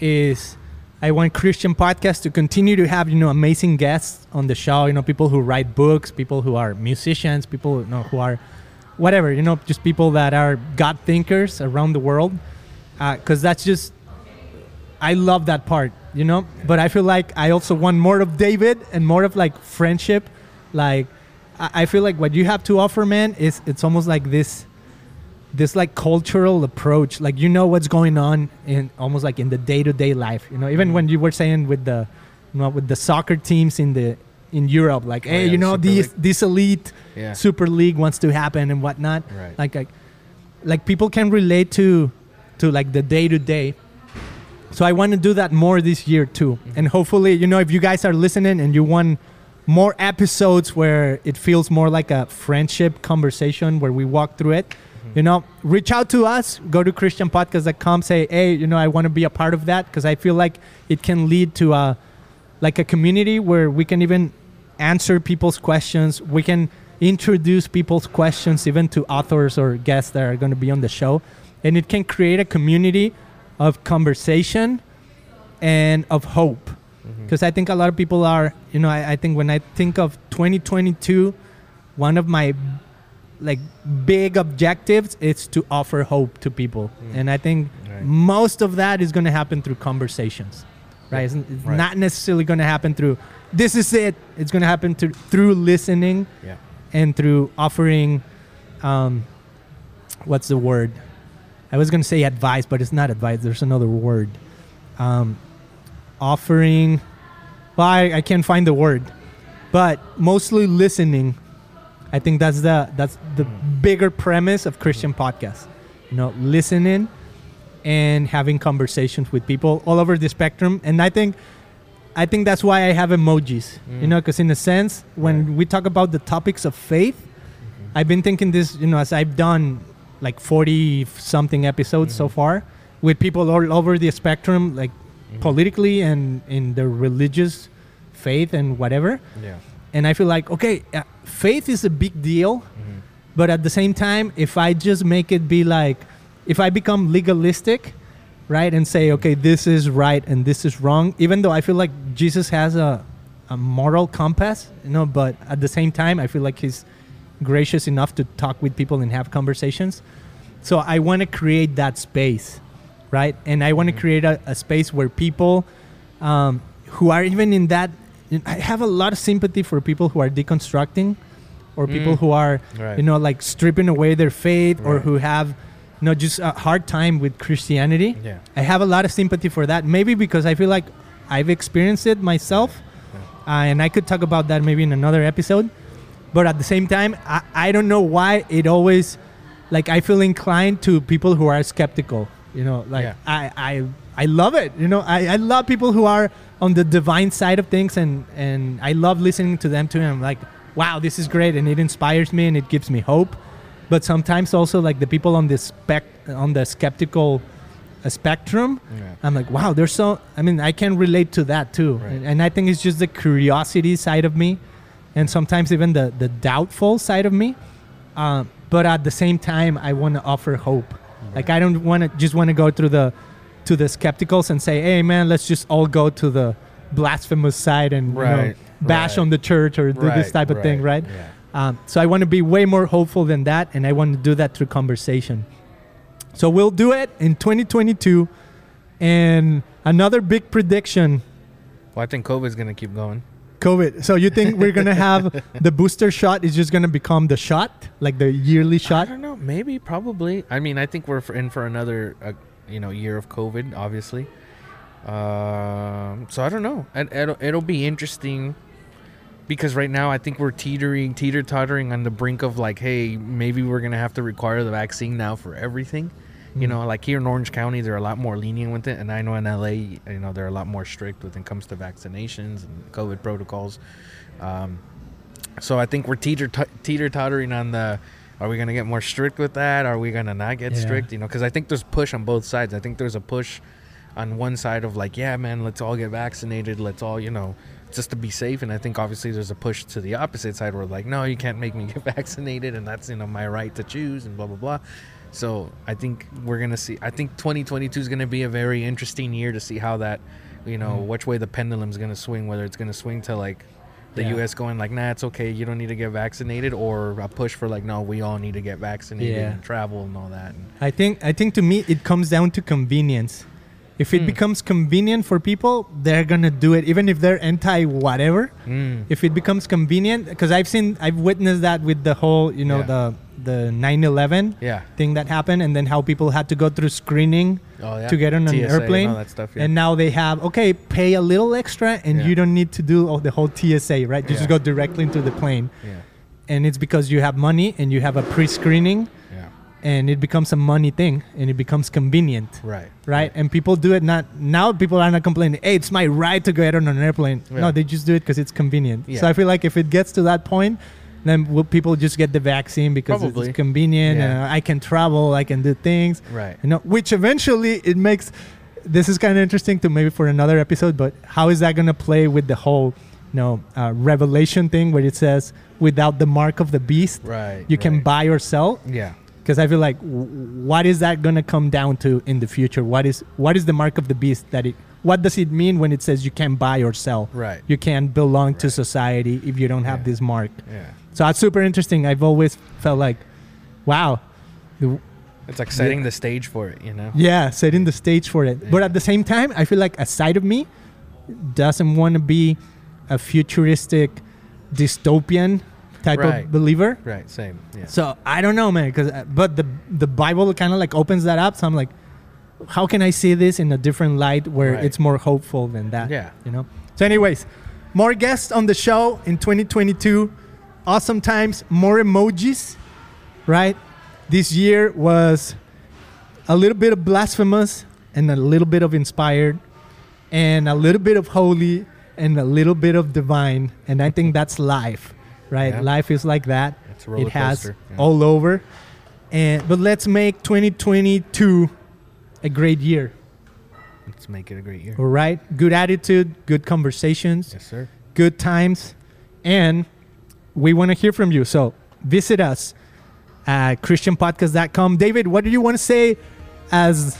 is I want Christian podcast to continue to have you know amazing guests on the show. You know, people who write books, people who are musicians, people you know who are whatever. You know, just people that are God thinkers around the world. Uh, because that's just I love that part. You know, but I feel like I also want more of David and more of like friendship. Like I, feel like what you have to offer, man, is it's almost like this this like cultural approach like you know what's going on in almost like in the day-to-day life you know even Mm-hmm. when you were saying with the you know with the soccer teams in the in europe like hey Oh, yeah, you know this this elite Yeah. super league wants to happen and whatnot Right. like like like people can relate to to like the day-to-day so i want to do that more this year too Mm-hmm. and hopefully you know if you guys are listening and you want more episodes where it feels more like a friendship conversation where we walk through it. Mm-hmm. You know reach out to us. Go to christianpodcast.com say hey you know i want to be a part of that because i feel like it can lead to a like a community where we can even answer people's questions. We can introduce people's questions even to authors or guests that are going to be on the show. And it can create a community of conversation and of hope because i think a lot of people are you know I, I think when i think of 2022 one of my like big objectives is to offer hope to people. And i think Right. most of that is going to happen through conversations right? It's, it's Right. not necessarily going to happen through this is it. It's going to happen through through listening Yeah. and through offering um what's the word? I was going to say advice but it's not advice. There's another word. Um offering well I, I can't find the word. But mostly listening i think that's the that's the bigger premise of christian podcasts. You know listening and having conversations with people all over the spectrum. And i think i think that's why i have emojis. You know mm. because in a sense when Right. we talk about the topics of faith mm-hmm. i've been thinking this you know as i've done like 40 something episodes so mm-hmm. far with people all over the spectrum like Mm-hmm. politically and in the religious faith and whatever. Yeah. and i feel like okay uh, faith is a big deal mm-hmm. but at the same time if i just make it be like if i become legalistic right and say okay mm-hmm. this is right and this is wrong even though i feel like jesus has a, a moral compass you know but at the same time i feel like he's gracious enough to talk with people and have conversations. So i want to create that space right? And i want to create a, a space where people um, who are even in that i have a lot of sympathy for people who are deconstructing or people Mm. who are Right. you know like stripping away their faith or who have you know just a hard time with christianity. Yeah. i have a lot of sympathy for that. Maybe because i feel like i've experienced it myself uh, and i could talk about that maybe in another episode. But at the same time I, I don't know why it always like i feel inclined to people who are skeptical you know like Yeah. I, I i love it you know I, I love people who are on the divine side of things and and i love listening to them too and i'm like wow this is great and it inspires me and it gives me hope but sometimes also like the people on the spec on the skeptical uh, spectrum Yeah. i'm like wow there's so i mean i can relate to that too Right. and, and i think it's just the curiosity side of me and sometimes even the the doubtful side of me uh, but at the same time i want to offer hope like i don't want to just want to go through the to the skepticals and say hey man let's just all go to the blasphemous side and you know, bash right. on the church or do this type of thing right Yeah. um, so I want to be way more hopeful than that, and I want to do that through conversation. So we'll do it in 2022. And another big prediction Well, I think COVID's gonna keep going. COVID. So you think we're gonna have the booster shot is just gonna become the shot, like the yearly shot? I don't know. Maybe, probably. I mean, I think we're in for another, uh, you know, year of COVID, obviously. Um, so I don't know. It, it'll, it'll be interesting because right now I think we're teetering, teeter tottering on the brink of like, hey, maybe we're gonna have to require the vaccine now for everything. You Mm. know, like here in Orange County, they're a lot more lenient with it, and I know in LA, you know, they're a lot more strict when it comes to vaccinations and COVID protocols. Um, so I think we're teeter teeter tottering on the. Are we gonna get more strict with that? Are we gonna not get Yeah. strict? You know, because I think there's push on both sides. I think there's a push on one side of like, yeah, man, let's all get vaccinated. Let's all, you know, just to be safe. And I think obviously there's a push to the opposite side where like, no, you can't make me get vaccinated, and that's you know my right to choose and blah blah blah. So I think we're gonna see. I think 2022 is gonna be a very interesting year to see how that, you know, Mm. which way the pendulum's gonna swing. Whether it's gonna swing to like the Yeah. U.S. going like, nah, it's okay, you don't need to get vaccinated, or a push for like, no, we all need to get vaccinated Yeah. and travel and all that. And I think I think to me it comes down to convenience. If it Hmm. becomes convenient for people, they're gonna do it, even if they're anti whatever. Mm. If it becomes convenient, because I've seen, I've witnessed that with the whole, you know, Yeah. the the 9/11 yeah. thing that happened, and then how people had to go through screening Oh yeah. to get on an TSA and airplane. all that stuff. Yeah. And now they have okay, pay a little extra, and you don't need to do all the whole TSA, right? You just go directly into the plane, yeah. and it's because you have money and you have a pre-screening. And it becomes a money thing, and it becomes convenient, Right. right? And people do it not now. People are not complaining. Hey, it's my right to get on an airplane. Yeah. No, they just do it because it's convenient. Yeah. So I feel like if it gets to that point. Then will people just get the vaccine because it's- Probably. it's convenient Yeah. and I can travel, I can do things Right. you know which eventually it makes this is kind of interesting to maybe for another episode but how is that going to play with the whole you know uh, revelation thing where it says without the mark of the beast Right. you can buy or sell Yeah. Because i feel like w- what is that going to come down to in the future what is what is the mark of the beast that it what does it mean when it says you can't buy or sell Right. you can't belong to society if you don't have Yeah. this mark Yeah. so that's super interesting i've always felt like wow It's like setting the stage for it, you know. yeah, setting the stage for it. But at the same time, I feel like a side of me doesn't want to be a futuristic dystopian type Right. of believer. Right. Same. Yeah. So I don't know, man. Because uh, but the the Bible kind of like opens that up. So I'm like, how can I see this in a different light where Right. it's more hopeful than that? Yeah. you know. So, anyways, more guests on the show in 2022. Awesome times, more emojis, right? This year was a little bit of blasphemous and a little bit of inspired and a little bit of holy and a little bit of divine. And I think that's life, right? Yeah. Life is like that. It's a roller It has yeah. all over. And but let's make 2022 a great year. Let's make it a great year. All right? Good attitude, good conversations, Yes, sir. good times, and we want to hear from you. So visit us at christianpodcast.com. David, what do you want to say as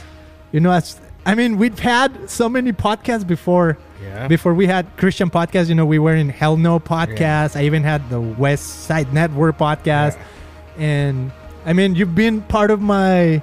you know as I mean, we've had so many podcasts before. Yeah. Before we had Christian podcast, you know, we were in Hell No podcast. I even had the West Side Network podcast. And I mean, you've been part of my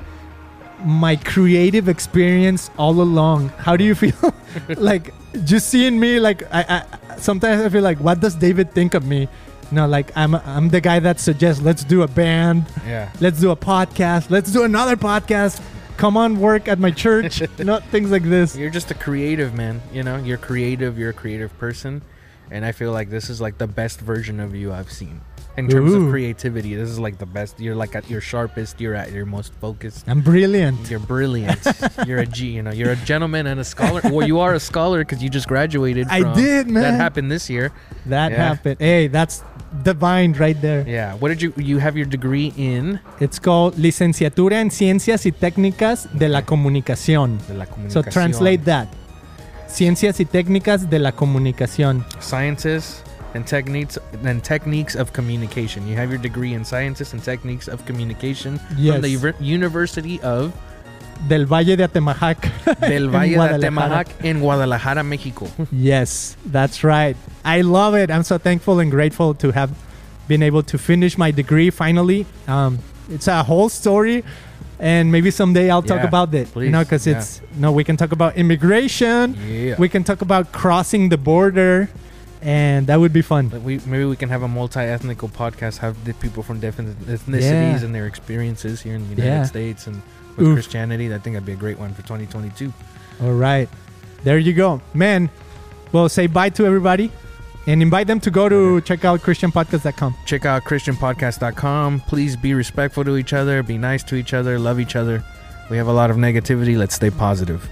my creative experience all along. How do you feel? like just seeing me like I, I sometimes I feel like what does David think of me? No, like I'm I'm the guy that suggests let's do a band, Yeah. let's do a podcast, let's do another podcast. Come on, work at my church, not things like this. You're just a creative man. You know, you're creative. You're a creative person, and I feel like this is like the best version of you I've seen in terms Ooh. of creativity. This is like the best. You're like at your sharpest. You're at your most focused. I'm brilliant. You're brilliant. you're a G. You know, you're a gentleman and a scholar. well, you are a scholar because you just graduated. I did, man. That happened this year. That Yeah. happened. Hey, that's divine right there. Yeah. What did you? You have your degree in It's called Licenciatura en Ciencias y Técnicas de la Comunicación. de la So translate that. Ciencias y Técnicas de la Comunicación. sciences and techniques and techniques of communication. You have your degree in sciences and techniques of communication Yes. from the University of Del Valle de Atemajac. del Valle de Atemajac in Guadalajara, Mexico. Yes, that's right. I love it. I'm so thankful and grateful to have been able to finish my degree finally. Um, it's a whole story. and maybe someday I'll talk Yeah, about it. you know, because yeah. it's no, we can talk about immigration. Yeah. We can talk about crossing the border, and that would be fun. We maybe we can have a multi-ethnical podcast. Have the people from different ethnicities and their experiences here in the United. States and with Oof. Christianity. I think that'd be a great one for 2022. All right, there you go, man. Well, say bye to everybody, and invite them to go to check out ChristianPodcast.com. Check out ChristianPodcast.com. Please be respectful to each other. Be nice to each other. Love each other. We have a lot of negativity. Let's stay positive.